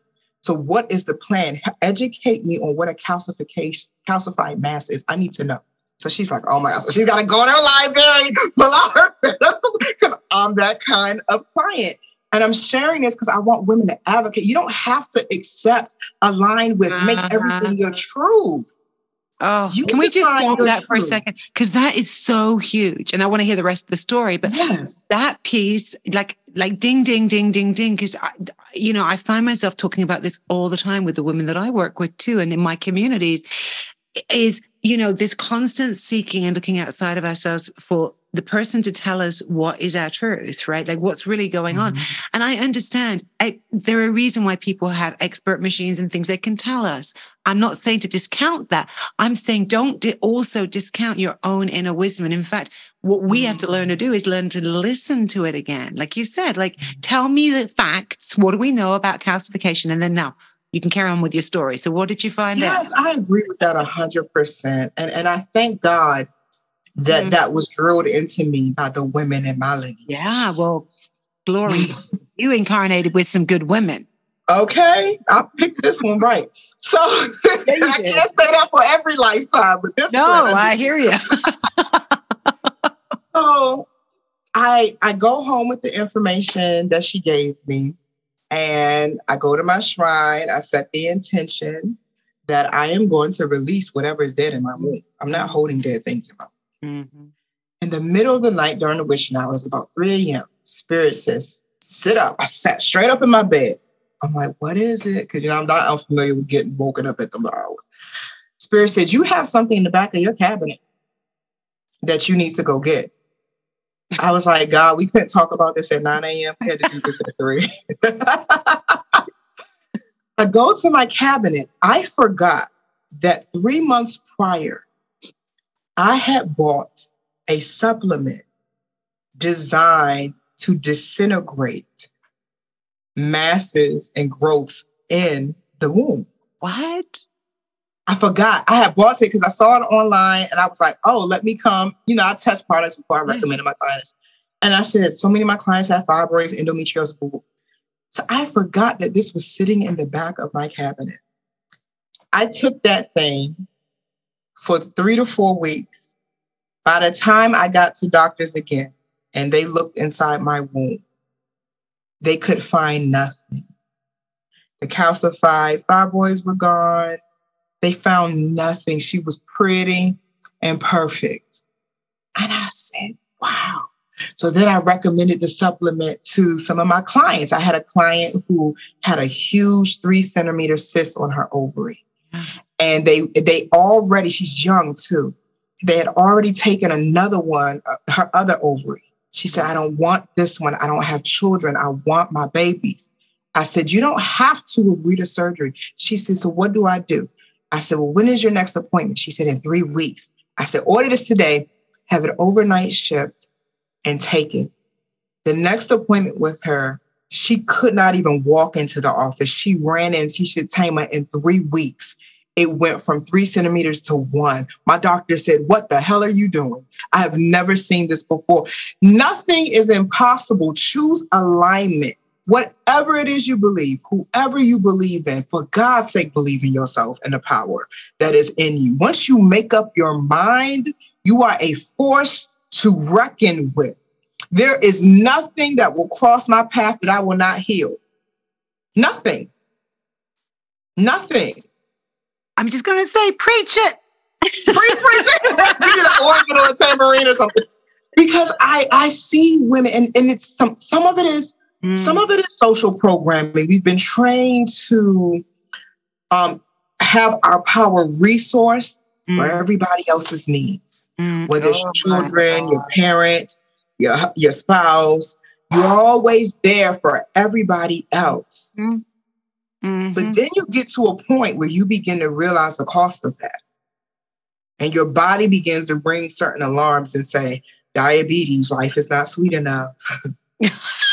So, what is the plan? Educate me on what a calcification, calcified mass is. I need to know. So she's like, oh my God. So she's got to go in her library, pull out her because I'm that kind of client. And I'm sharing this because I want women to advocate. You don't have to accept, align with, make everything your ah. truth. Oh, you can we just stop that truth. for a second? Because that is so huge. And I want to hear the rest of the story. But yes. that piece, like, like ding, ding, ding, ding, ding. Because, you know, I find myself talking about this all the time with the women that I work with too, and in my communities is, you know, this constant seeking and looking outside of ourselves for the person to tell us what is our truth, right? Like what's really going on. Mm-hmm. And I understand I, there are a reason why people have expert machines and things they can tell us. I'm not saying to discount that. I'm saying don't di- also discount your own inner wisdom. And in fact, what we mm-hmm. have to learn to do is learn to listen to it again. Like you said, like tell me the facts. What do we know about calcification? And then now you can carry on with your story. So what did you find yes, out? Yes, I agree with that a hundred percent. And and I thank God that mm-hmm. that was drilled into me by the women in my lineage. Yeah, well, glory, you incarnated with some good women. Okay, I picked this one right. So I can't say that for every lifetime, but this one. no, one, I hear you. so I I go home with the information that she gave me, and I go to my shrine. I set the intention that I am going to release whatever is dead in my womb. I'm not holding dead things in my Mm-hmm. In the middle of the night during the witching hours, about 3 a.m., Spirit says, sit up. I sat straight up in my bed. I'm like, what is it? Because, you know, I'm not unfamiliar with getting woken up at the hours. Spirit says, you have something in the back of your cabinet that you need to go get. I was like, God, we couldn't talk about this at 9 a.m. We had to do this at 3. I go to my cabinet. I forgot that three months prior, I had bought a supplement designed to disintegrate masses and growths in the womb. What? I forgot. I had bought it because I saw it online and I was like, oh, let me come. You know, I test products before I recommend to my clients. And I said, so many of my clients have fibroids, endometriosis. So I forgot that this was sitting in the back of my cabinet. I took that thing for three to four weeks. By the time I got to doctors again and they looked inside my womb, they could find nothing. The calcified fibroids were gone. They found nothing. She was pretty and perfect. And I said, wow. So then I recommended the supplement to some of my clients. I had a client who had a huge three centimeter cyst on her ovary. And they they already she's young too. They had already taken another one uh, her other ovary. She said i don't want this one. I don't have children. I want my babies. I said you don't have to agree to surgery. She said so what do i do i said well when is your next appointment she said in three weeks i said order this today have it overnight shipped and take it the next appointment with her she could not even walk into the office. She ran in, she said, Thema, in three weeks, it went from three centimeters to one. My doctor said, What the hell are you doing? I have never seen this before. Nothing is impossible. Choose alignment. Whatever it is you believe, whoever you believe in, for God's sake, believe in yourself and the power that is in you. Once you make up your mind, you are a force to reckon with. There is nothing that will cross my path that I will not heal. Nothing. Nothing. I'm just going to say, preach it. preach, preach it. you get an organ or a tambourine or something. Because I I see women, and, and it's some some of it is mm. some of it is social programming. We've been trained to um, have our power resourced mm. for everybody else's needs, mm. whether it's oh, children, your parents, your your spouse. You're always there for everybody else. Mm. Mm-hmm. But then you get to a point where you begin to realize the cost of that. And your body begins to ring certain alarms and say, diabetes, life is not sweet enough.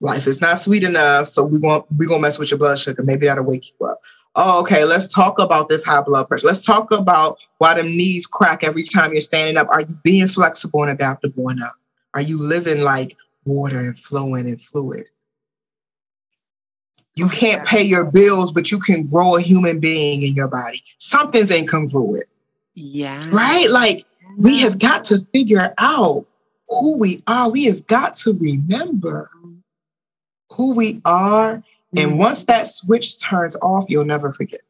life is not sweet enough. So we want we gonna mess with your blood sugar. Maybe that'll wake you up. Oh, okay, let's talk about this high blood pressure. Let's talk about why them knees crack every time you're standing up. Are you being flexible and adaptable enough? Are you living like water and flowing and fluid? You can't pay your bills, but you can grow a human being in your body. Something's incongruent. Yeah. Right? Like we have got to figure out who we are. We have got to remember mm-hmm. Who we are and mm. once that switch turns off, you'll never forget.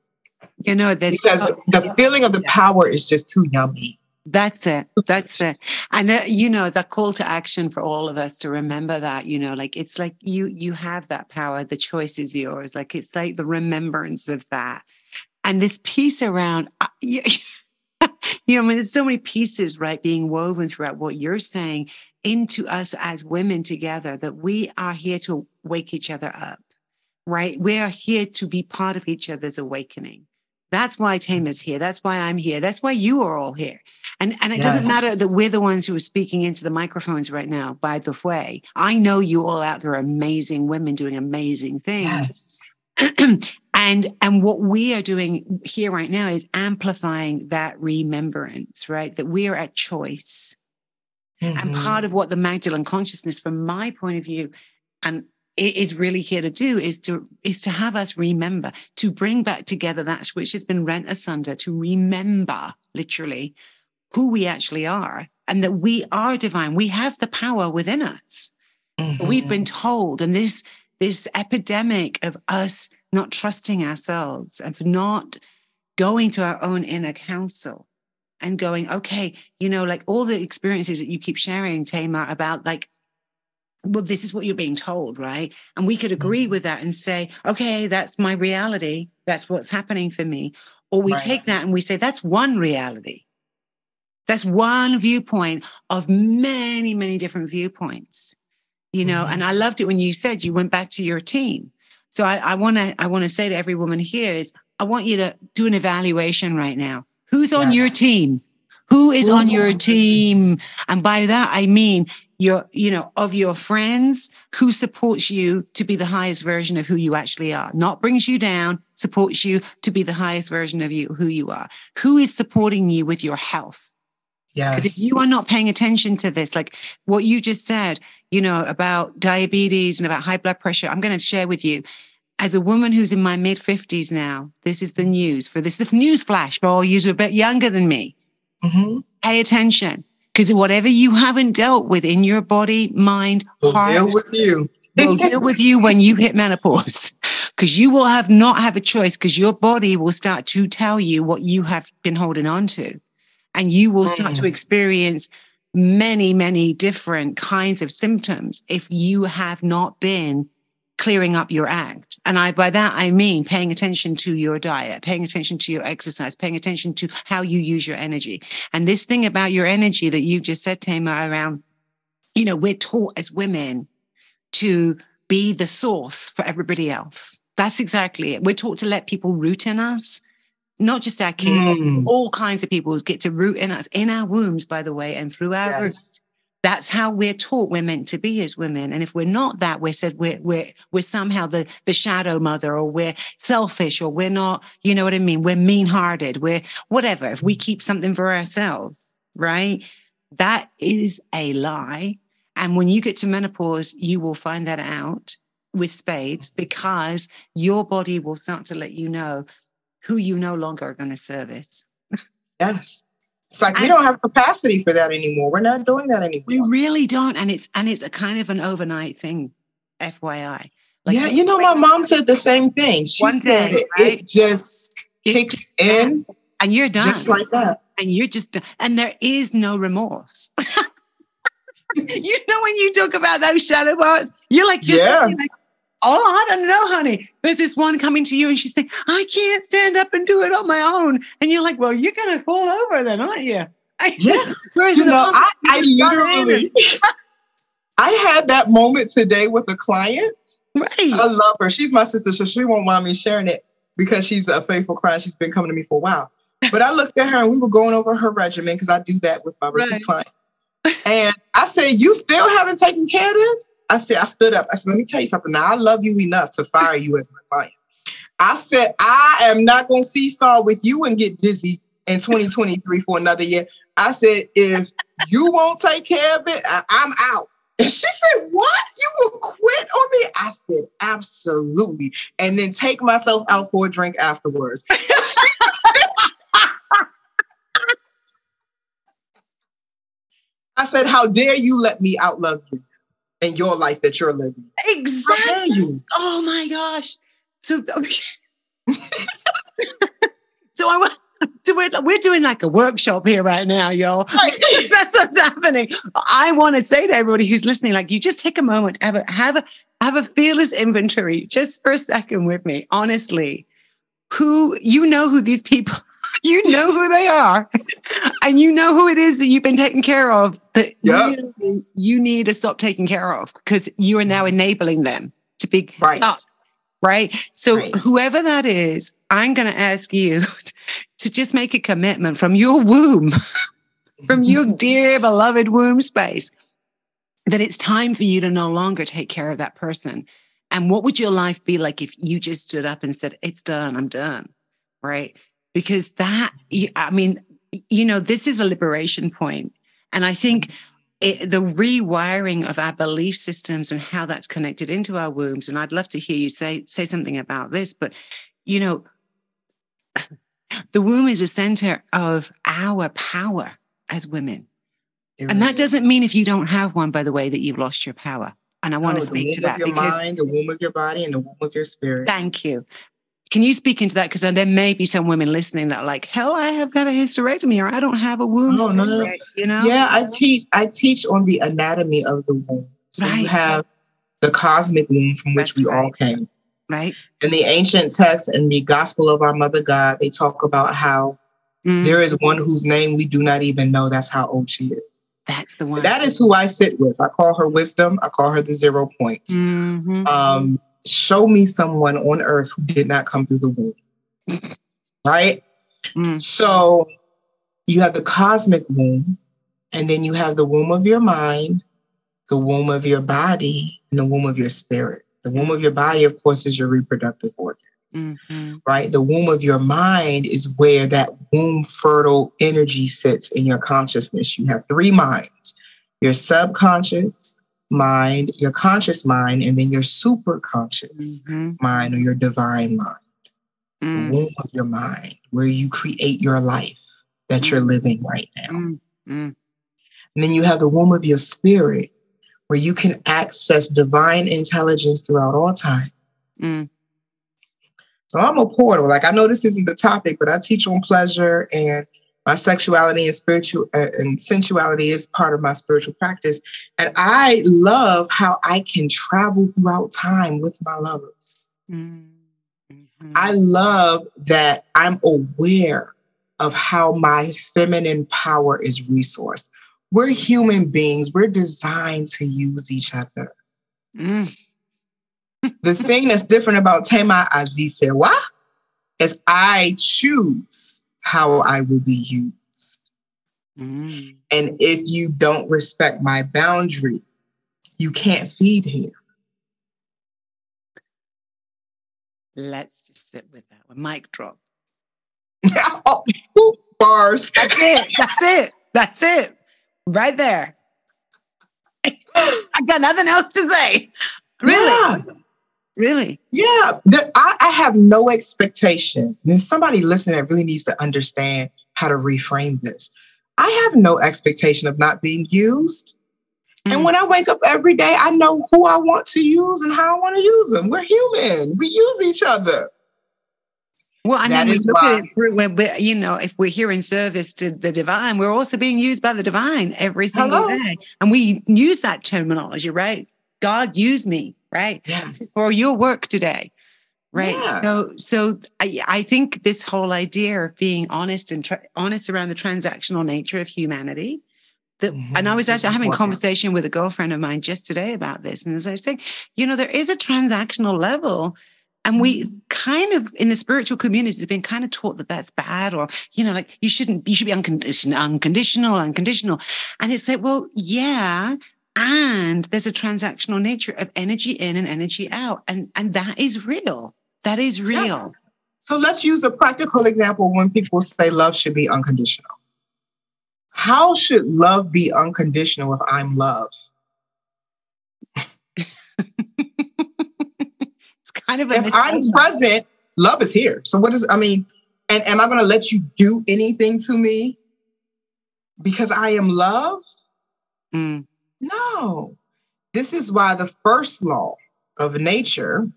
You know, that's because so, the feeling of the power is just too yummy. That's it. That's it. And you know, the call to action for all of us to remember that, you know, like it's like you you have that power. The choice is yours. Like it's like the remembrance of that. And this piece around uh, you, you know, I mean, there's so many pieces, right, being woven throughout what you're saying into us as women together that we are here to wake each other up right? We are here to be part of each other's awakening. That's why is here. That's why I'm here. That's why you are all here. And, and it yes. doesn't matter that we're the ones who are speaking into the microphones right now, by the way. I know you all out there are amazing women doing amazing things. Yes. and and what we are doing here right now is amplifying that remembrance, right? That we are at choice. Mm-hmm. And part of what the Magdalene consciousness, from my point of view, and is really here to do is to is to have us remember to bring back together that which has been rent asunder to remember literally who we actually are and that we are divine we have the power within us mm-hmm. we've been told and this this epidemic of us not trusting ourselves of not going to our own inner counsel and going okay you know like all the experiences that you keep sharing Tamar about like well, this is what you're being told, right? And we could agree mm-hmm. with that and say, okay, that's my reality. That's what's happening for me. Or we right. take that and we say, that's one reality. That's one viewpoint of many, many different viewpoints. You know, mm-hmm. and I loved it when you said you went back to your team. So I want to I want to say to every woman here is I want you to do an evaluation right now. Who's on yes. your team? Who is Who's on your team? And by that I mean your, you know, of your friends who supports you to be the highest version of who you actually are, not brings you down, supports you to be the highest version of you, who you are. Who is supporting you with your health? Yes. Because if you are not paying attention to this, like what you just said, you know, about diabetes and about high blood pressure, I'm going to share with you. As a woman who's in my mid 50s now, this is the news for this, the news flash for all you who are a bit younger than me. Mm-hmm. Pay attention. Because whatever you haven't dealt with in your body, mind, we'll heart, deal with you. will deal with you when you hit menopause. Because you will have not have a choice because your body will start to tell you what you have been holding on to. And you will start mm. to experience many, many different kinds of symptoms if you have not been clearing up your act. And I, by that, I mean paying attention to your diet, paying attention to your exercise, paying attention to how you use your energy. And this thing about your energy that you just said, Tamar, around, you know, we're taught as women to be the source for everybody else. That's exactly it. We're taught to let people root in us, not just our kids, mm. all kinds of people get to root in us in our wombs, by the way, and through our yes that's how we're taught we're meant to be as women. And if we're not that, we're said we're we're we're somehow the the shadow mother, or we're selfish, or we're not. You know what I mean? We're mean hearted. We're whatever. If we keep something for ourselves, right? That is a lie. And when you get to menopause, you will find that out with spades because your body will start to let you know who you no longer are going to service. Yes. It's like we don't have capacity for that anymore. We're not doing that anymore. We really don't. And it's and it's a kind of an overnight thing, FYI. Like, yeah, you know, my mom said the same thing. She said it, right? it, just it kicks in. And you're done. Just like that. And you're just done. And there is no remorse. you know when you talk about those shadow parts, you're like, you're yeah. like, Oh, I don't know, honey. There's this one coming to you and she's saying, I can't stand up and do it on my own. And you're like, well, you're going to fall over then, aren't you? Yeah. Whereas you know, I, I literally, I had that moment today with a client. Right. I love her. She's my sister, so she won't mind me sharing it because she's a faithful client. She's been coming to me for a while. But I looked at her and we were going over her regimen because I do that with my repeat right. client. And I said, You still haven't taken care of this? I said, I stood up. I said, Let me tell you something. Now, I love you enough to fire you as my client. I said, I am not going to seesaw with you and get dizzy in 2023 for another year. I said, If you won't take care of it, I- I'm out. And she said, What? You will quit on me? I said, Absolutely. And then take myself out for a drink afterwards. I said, How dare you let me outlove you in your life that you're living? Exactly. Oh my gosh. So, so I wa- so we're, we're doing like a workshop here right now, y'all. That's what's happening. I want to say to everybody who's listening, like, you just take a moment, have a have a have a fearless inventory, just for a second with me. Honestly, who you know who these people, you know who they are, and you know who it is that you've been taking care of that Yeah. you, you need to stop taking care of because you are now enabling them to be Right. stuck. Right. So Right. whoever that is, I'm going to ask you to just make a commitment from your womb, from your dear beloved womb space, that it's time for you to no longer take care of that person. And what would your life be like if you just stood up and said, It's done, I'm done? Right. Because that, I mean, you know, this is a liberation point. And I think it, the rewiring of our belief systems and how that's connected into our wombs. And I'd love to hear you say say something about this. But you know, the womb is a center of our power as women, and that doesn't mean if you don't have one, by the way, that you've lost your power. And I want No, to the speak to womb that of your mind, the womb of your body, and the womb of your spirit. thank you. Can you speak into that? Because there may be some women listening that are like, hell, I have got a hysterectomy or I don't have a womb. No, no, no. spirit," You know? Yeah, I teach. I teach on the anatomy of the womb. So you have the cosmic womb from which That's we all came. Right. In the ancient texts and the Gospel of our Mother God, they talk about how Mm, there is one whose name we do not even know. That's how old she is. that's the one. That is who I sit with. I call her wisdom. I call her the zero point. Mhm. Um, show me someone on earth who did not come through the womb. right? Mm. So you have the cosmic womb, and then you have the womb of your mind, the womb of your body, and the womb of your spirit. The womb of your body, of course, is your reproductive organs. Mhm. Right? The womb of your mind is where that womb fertile energy sits in your consciousness. You have three minds your subconscious mind, your conscious mind, and then your superconscious Mhm. mind or your divine mind the Mm, womb of your mind, where you create your life that you're living right now. mm, mm. And then you have the womb of your spirit, where you can access divine intelligence throughout all time. Mm. So I'm a portal. Like I know this isn't the topic, but I teach on pleasure and my sexuality and spiritual uh, and sensuality is part of my spiritual practice. And I love how I can travel throughout time with my lovers. Mm, mhm. I love that I'm aware of how my feminine power is resourced. We're human beings, we're designed to use each other. Mm, The thing that's different about Thema Azize Serwa is I choose how I will be used. mm. And if you don't respect my boundary, you can't feed him. Let's just sit with that one. Mic drop. oh, bars. That's it. That's it. That's it. Right there. I got nothing else to say. Really? Yeah. Really? Yeah, the- I, I have no expectation. There's somebody listening that really needs to understand how to reframe this. I have no expectation of not being used. And Mm. when I wake up every day, I know who I want to use and how I want to use them. We're human. We use each other. Well, I That mean, we look at it through, when we you know, if we're here in service to the divine, we're also being used by the divine every single Hello. day. And we use that terminology, right? God use me, right? Yes. For your work today. Right. Yeah. So, so I, I think this whole idea of being honest and tra- honest around the transactional nature of humanity. That, Mhm. And I was actually having a conversation with a girlfriend of mine just today about this. And as I was saying, you know, there is a transactional level And we kind of in the spiritual communities have been kind of taught that that's bad, or you know, like you shouldn't, you should be unconditional, unconditional, unconditional. And it's like, well, yeah, and there's a transactional nature of energy in and energy out, and and that is real. That is real. Yeah. So let's use a practical example when people say love should be unconditional. How should love be unconditional if I'm love? It's kind of if I'm present, love is here. So what is I mean, and am I going to let you do anything to me because I am love? Mm. No. This is why the first law of nature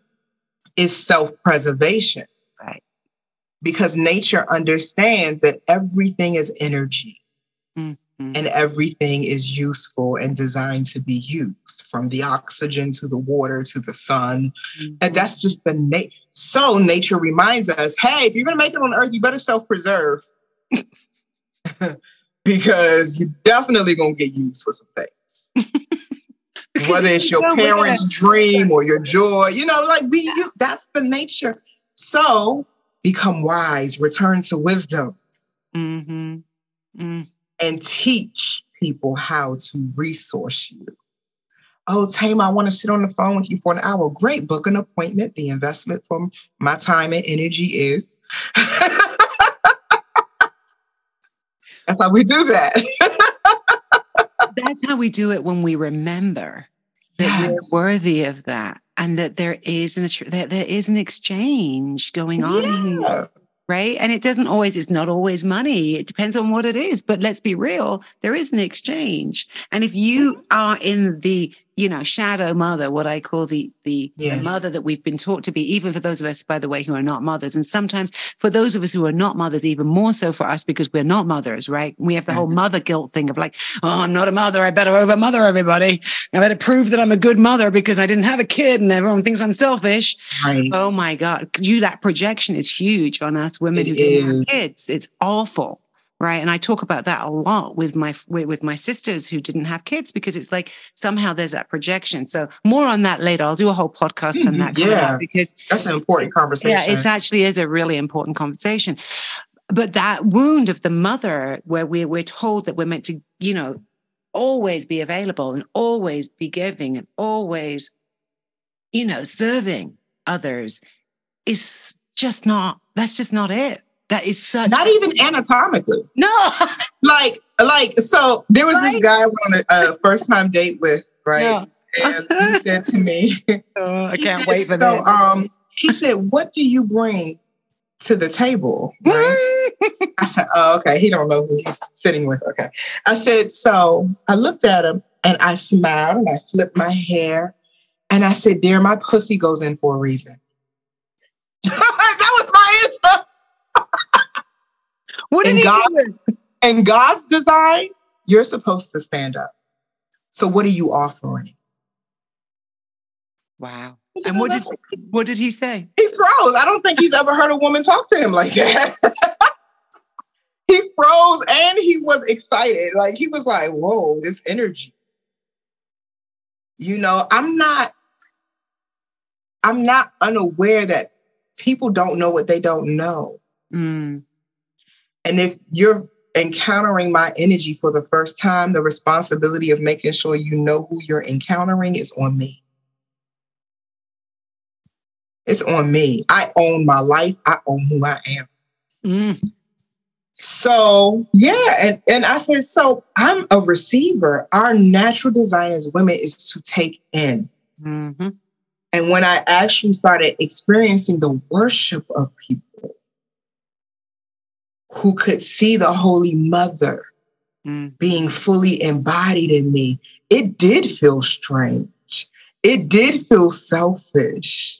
is self-preservation. Right. Because nature understands that everything is energy. Mm. Mm-hmm. And everything is useful and designed to be used from the oxygen to the water to the sun. Mm-hmm. And that's just the nature. So nature reminds us hey, if you're going to make it on earth, you better self preserve because you're definitely going to get used for some things. Whether it's your parents' dream or your joy, you know, like be you. That's the nature. So become wise, return to wisdom. Mm-hmm. Mm and teach people how to resource you. Oh, Thema, I want to sit on the phone with you for an hour. Great, book an appointment. The investment from my time and energy is. That's how we do that. That's how we do it when we remember that yes. we're worthy of that and that there is an that there is an exchange going on yeah. here right? And it doesn't always, it's not always money. It depends on what it is. But let's be real, there is an exchange. And if you are in the you know, shadow mother, what I call the the, yeah. the, mother that we've been taught to be, even for those of us, by the way, who are not mothers. And sometimes for those of us who are not mothers, even more so for us because we're not mothers, right? We have the yes. whole mother guilt thing of like, oh, I'm not a mother. I better over mother everybody. I better prove that I'm a good mother because I didn't have a kid and everyone thinks I'm selfish. Right. Oh my God. You that projection is huge on us women it who is. don't have kids. It's awful right? And i talk about that a lot with my with, my sisters who didn't have kids because it's like somehow there's that projection. So more on that later. I'll do a whole podcast on that mm-hmm. yeah. because that's an important conversation. Yeah it actually is a really important conversation. But that wound of the mother where we're, we're told that we're meant to you know always be available and always be giving and always you know serving others is just not that's just not it that is such not even anatomically. No, like like so. There was right? this guy I on a, first time date with, right? Yeah. And he said to me, oh, "I can't wait for so, that." Um, he said, "What do you bring to the table?" Right? I said, "Oh, okay." He don't know who he's sitting with. Okay. I said, so I looked at him and I smiled and I flipped my hair and I said, "Dear, my pussy goes in for a reason." that was my answer. What did he God, do? In God's design, you're supposed to stand up. So what are you offering? Wow. And what did what did he say? He froze. I don't think he's ever heard a woman talk to him like that. he froze and he was excited. Like he was like, whoa, this energy. You know, I'm not, I'm not unaware that people don't know what they don't know. Mm. And if you're encountering my energy for the first time, the responsibility of making sure you know who you're encountering is on me. It's on me. I own my life. I own who I am. Mm. So yeah, and, and I said, so I'm a receiver. Our natural design as women is to take in. Mm-hmm. And when I actually started experiencing the worship of people, who could see the Holy Mother mm. being fully embodied in me, it did feel strange. It did feel selfish.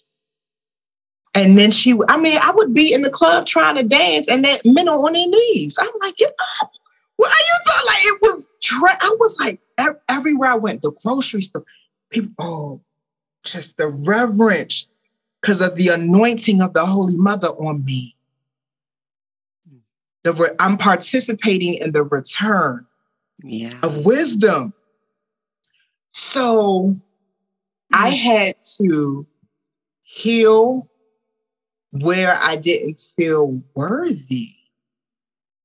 And then she, I mean, I would be in the club trying to dance and that men are on their knees. I'm like, get up. What are you doing? Like, it was, I was like, everywhere I went, the grocery store, people, oh, just the reverence because of the anointing of the Holy Mother on me the I'm participating in the return yeah. of wisdom. So I had to heal where I didn't feel worthy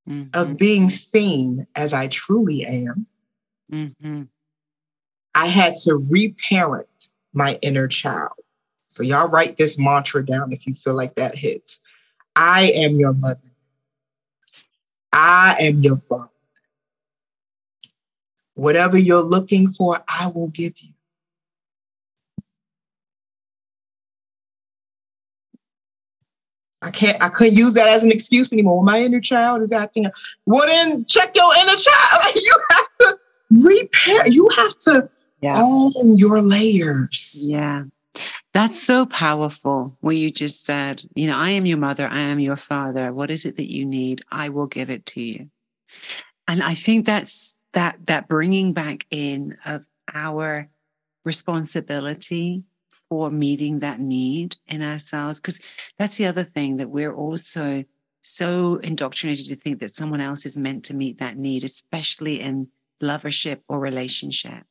mm-hmm. of being seen as I truly am, mm-hmm. I had to reparent my inner child. So, y'all write this mantra down if you feel like that hits. I am your mother. I am your father. Whatever you're looking for, I will give you. I can't, I couldn't use that as an excuse anymore. My inner child is acting. up. Well, then check your inner child. you have to repair, you have to yeah. own your layers. Yeah. That's so powerful. What you just said, you know, I am your mother, I am your father. What is it that you need? I will give it to you. And I think that's that that bringing back in of our responsibility for meeting that need in ourselves because that's the other thing that we're also so indoctrinated to think that someone else is meant to meet that need especially in lovership or relationship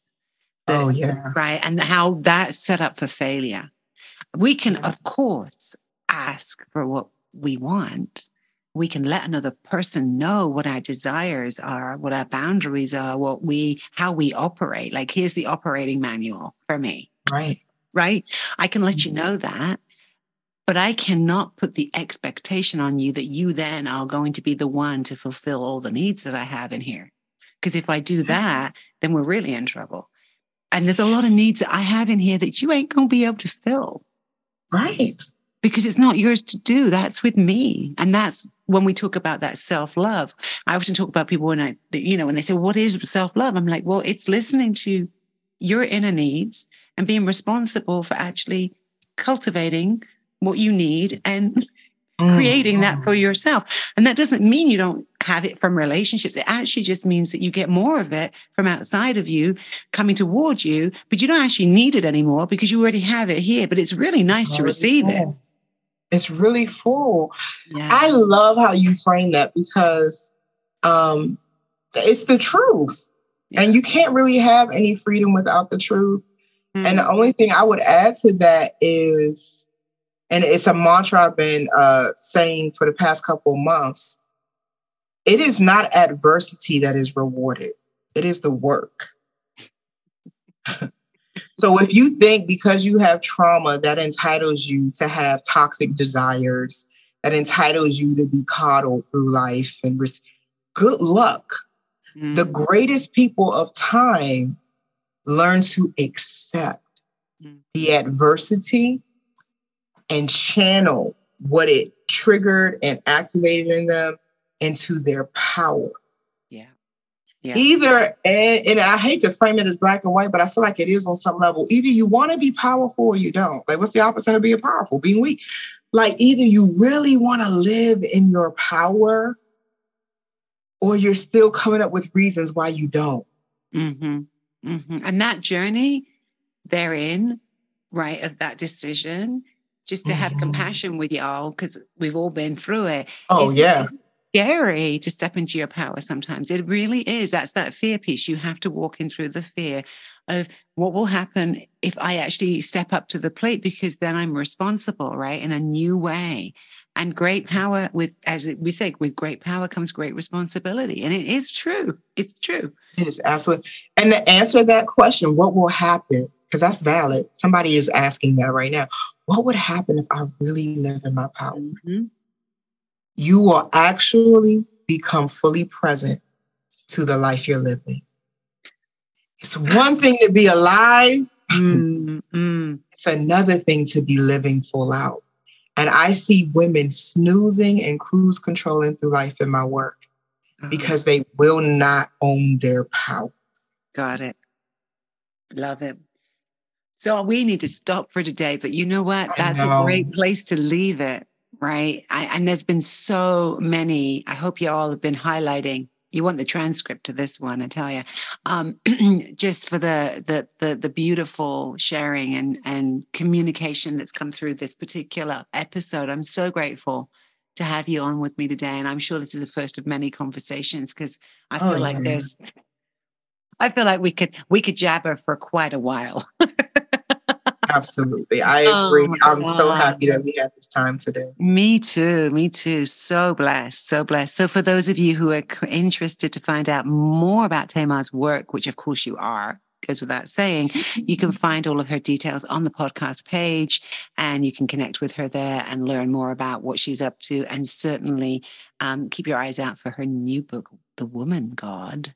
oh yeah right and how that's set up for failure we can of course ask for what we want we can let another person know what our desires are, what our boundaries are, what we, how we operate. Like, here's the operating manual for me. Right right? I can let you mm-hmm. know that. But I cannot put the expectation on you that you then are going to be the one to fulfill all the needs that I have in here. Because if I do that, then we're really in trouble. And there's a lot of needs that I have in here that you ain't going to be able to fill. Right. Because it's not yours to do. That's with me. And that's when we talk about that self love. I often talk about people when I, you know, when they say, What is self love? I'm like, Well, it's listening to your inner needs and being responsible for actually cultivating what you need and creating that for mm. yourself. And that doesn't mean you don't have it from relationships. It actually just means that you get more of it from outside of you coming towards you, but you don't actually need it anymore because you already have it here. But it's really nice it's to receive full. it. It's really full. Yeah. I love how you frame that because um, it's the truth. Yeah. And you can't really have any freedom without the truth. Mm-hmm. And the mm-hmm. only thing I would add to that is, and it's a mantra I've been uh, saying for the past couple of months it is not adversity that is rewarded, it is the work. so if you think because you have trauma that entitles you to have toxic desires, that entitles you to be coddled through life and res- good luck. Mm-hmm. The greatest people of time learn to accept mm. the adversity and channel what it triggered and activated in them into their power. Yeah. yeah. Either, and, and I hate to frame it as black and white, but I feel like it is on some level. Either you want to be powerful or you don't. Like, what's the opposite of being powerful? Being weak. Like, either you really want to live in your power or you're still coming up with reasons why you don't. Mm-hmm. Mm-hmm. And that journey therein, right, of that decision, just to have mm-hmm. compassion with y'all, because we've all been through it. Oh, yeah. Scary to step into your power sometimes. It really is. That's that fear piece. You have to walk in through the fear of what will happen if I actually step up to the plate because then I'm responsible, right? In a new way. And great power with, as we say, with great power comes great responsibility. And it is true. It's true. It is absolutely. And to answer that question, what will happen? Because that's valid. Somebody is asking that right now. What would happen if I really live in my power? Mm-hmm. You will actually become fully present to the life you're living. It's one thing to be alive. Mm-hmm. It's another thing to be living full out. And I see women snoozing and cruise controlling through life in my work uh-huh. because they will not own their power. Got it. Love it. So we need to stop for today, but you know what? That's know. a great place to leave it, right? I, and there's been so many. I hope you all have been highlighting you want the transcript to this one, I tell you. Um, just for the, the the the beautiful sharing and and communication that's come through this particular episode. I'm so grateful to have you on with me today, and I'm sure this is the first of many conversations because I feel oh, like yeah. there's. I feel like we could we could jabber for quite a while. Absolutely. I agree. Oh I'm God. so happy that we had this time today. Me too. Me too. So blessed. So blessed. So, for those of you who are interested to find out more about Thema's work, which of course you are, goes without saying, you can find all of her details on the podcast page and you can connect with her there and learn more about what she's up to. And certainly um, keep your eyes out for her new book, The Woman God.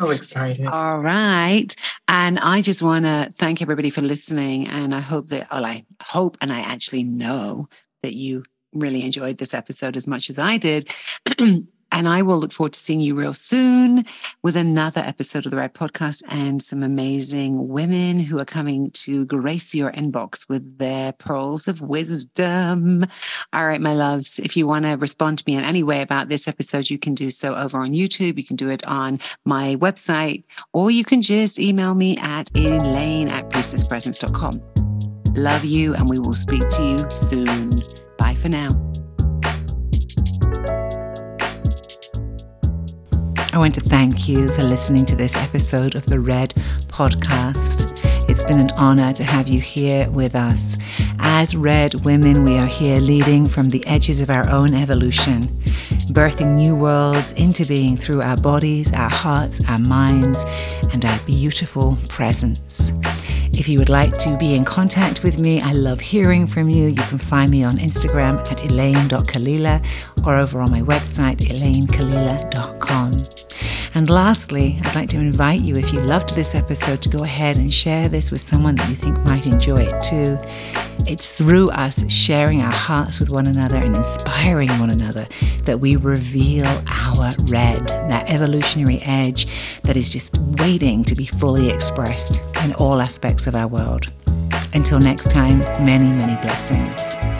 So excited. All right. And I just want to thank everybody for listening. And I hope that, well, I hope and I actually know that you really enjoyed this episode as much as I did. And I will look forward to seeing you real soon with another episode of the Red Podcast and some amazing women who are coming to grace your inbox with their pearls of wisdom. All right, my loves, if you want to respond to me in any way about this episode, you can do so over on YouTube. You can do it on my website, or you can just email me at elaine at priestesspresence.com. Love you, and we will speak to you soon. Bye for now. I want to thank you for listening to this episode of the Red Podcast. It's been an honor to have you here with us. As Red women, we are here leading from the edges of our own evolution, birthing new worlds into being through our bodies, our hearts, our minds, and our beautiful presence. If you would like to be in contact with me, I love hearing from you. You can find me on Instagram at elaine.kalila or over on my website, elainekalila.com. And lastly, I'd like to invite you, if you loved this episode, to go ahead and share this with someone that you think might enjoy it too. It's through us sharing our hearts with one another and inspiring one another that we reveal our red, that evolutionary edge that is just waiting to be fully expressed in all of our world. Until next time, many, many blessings.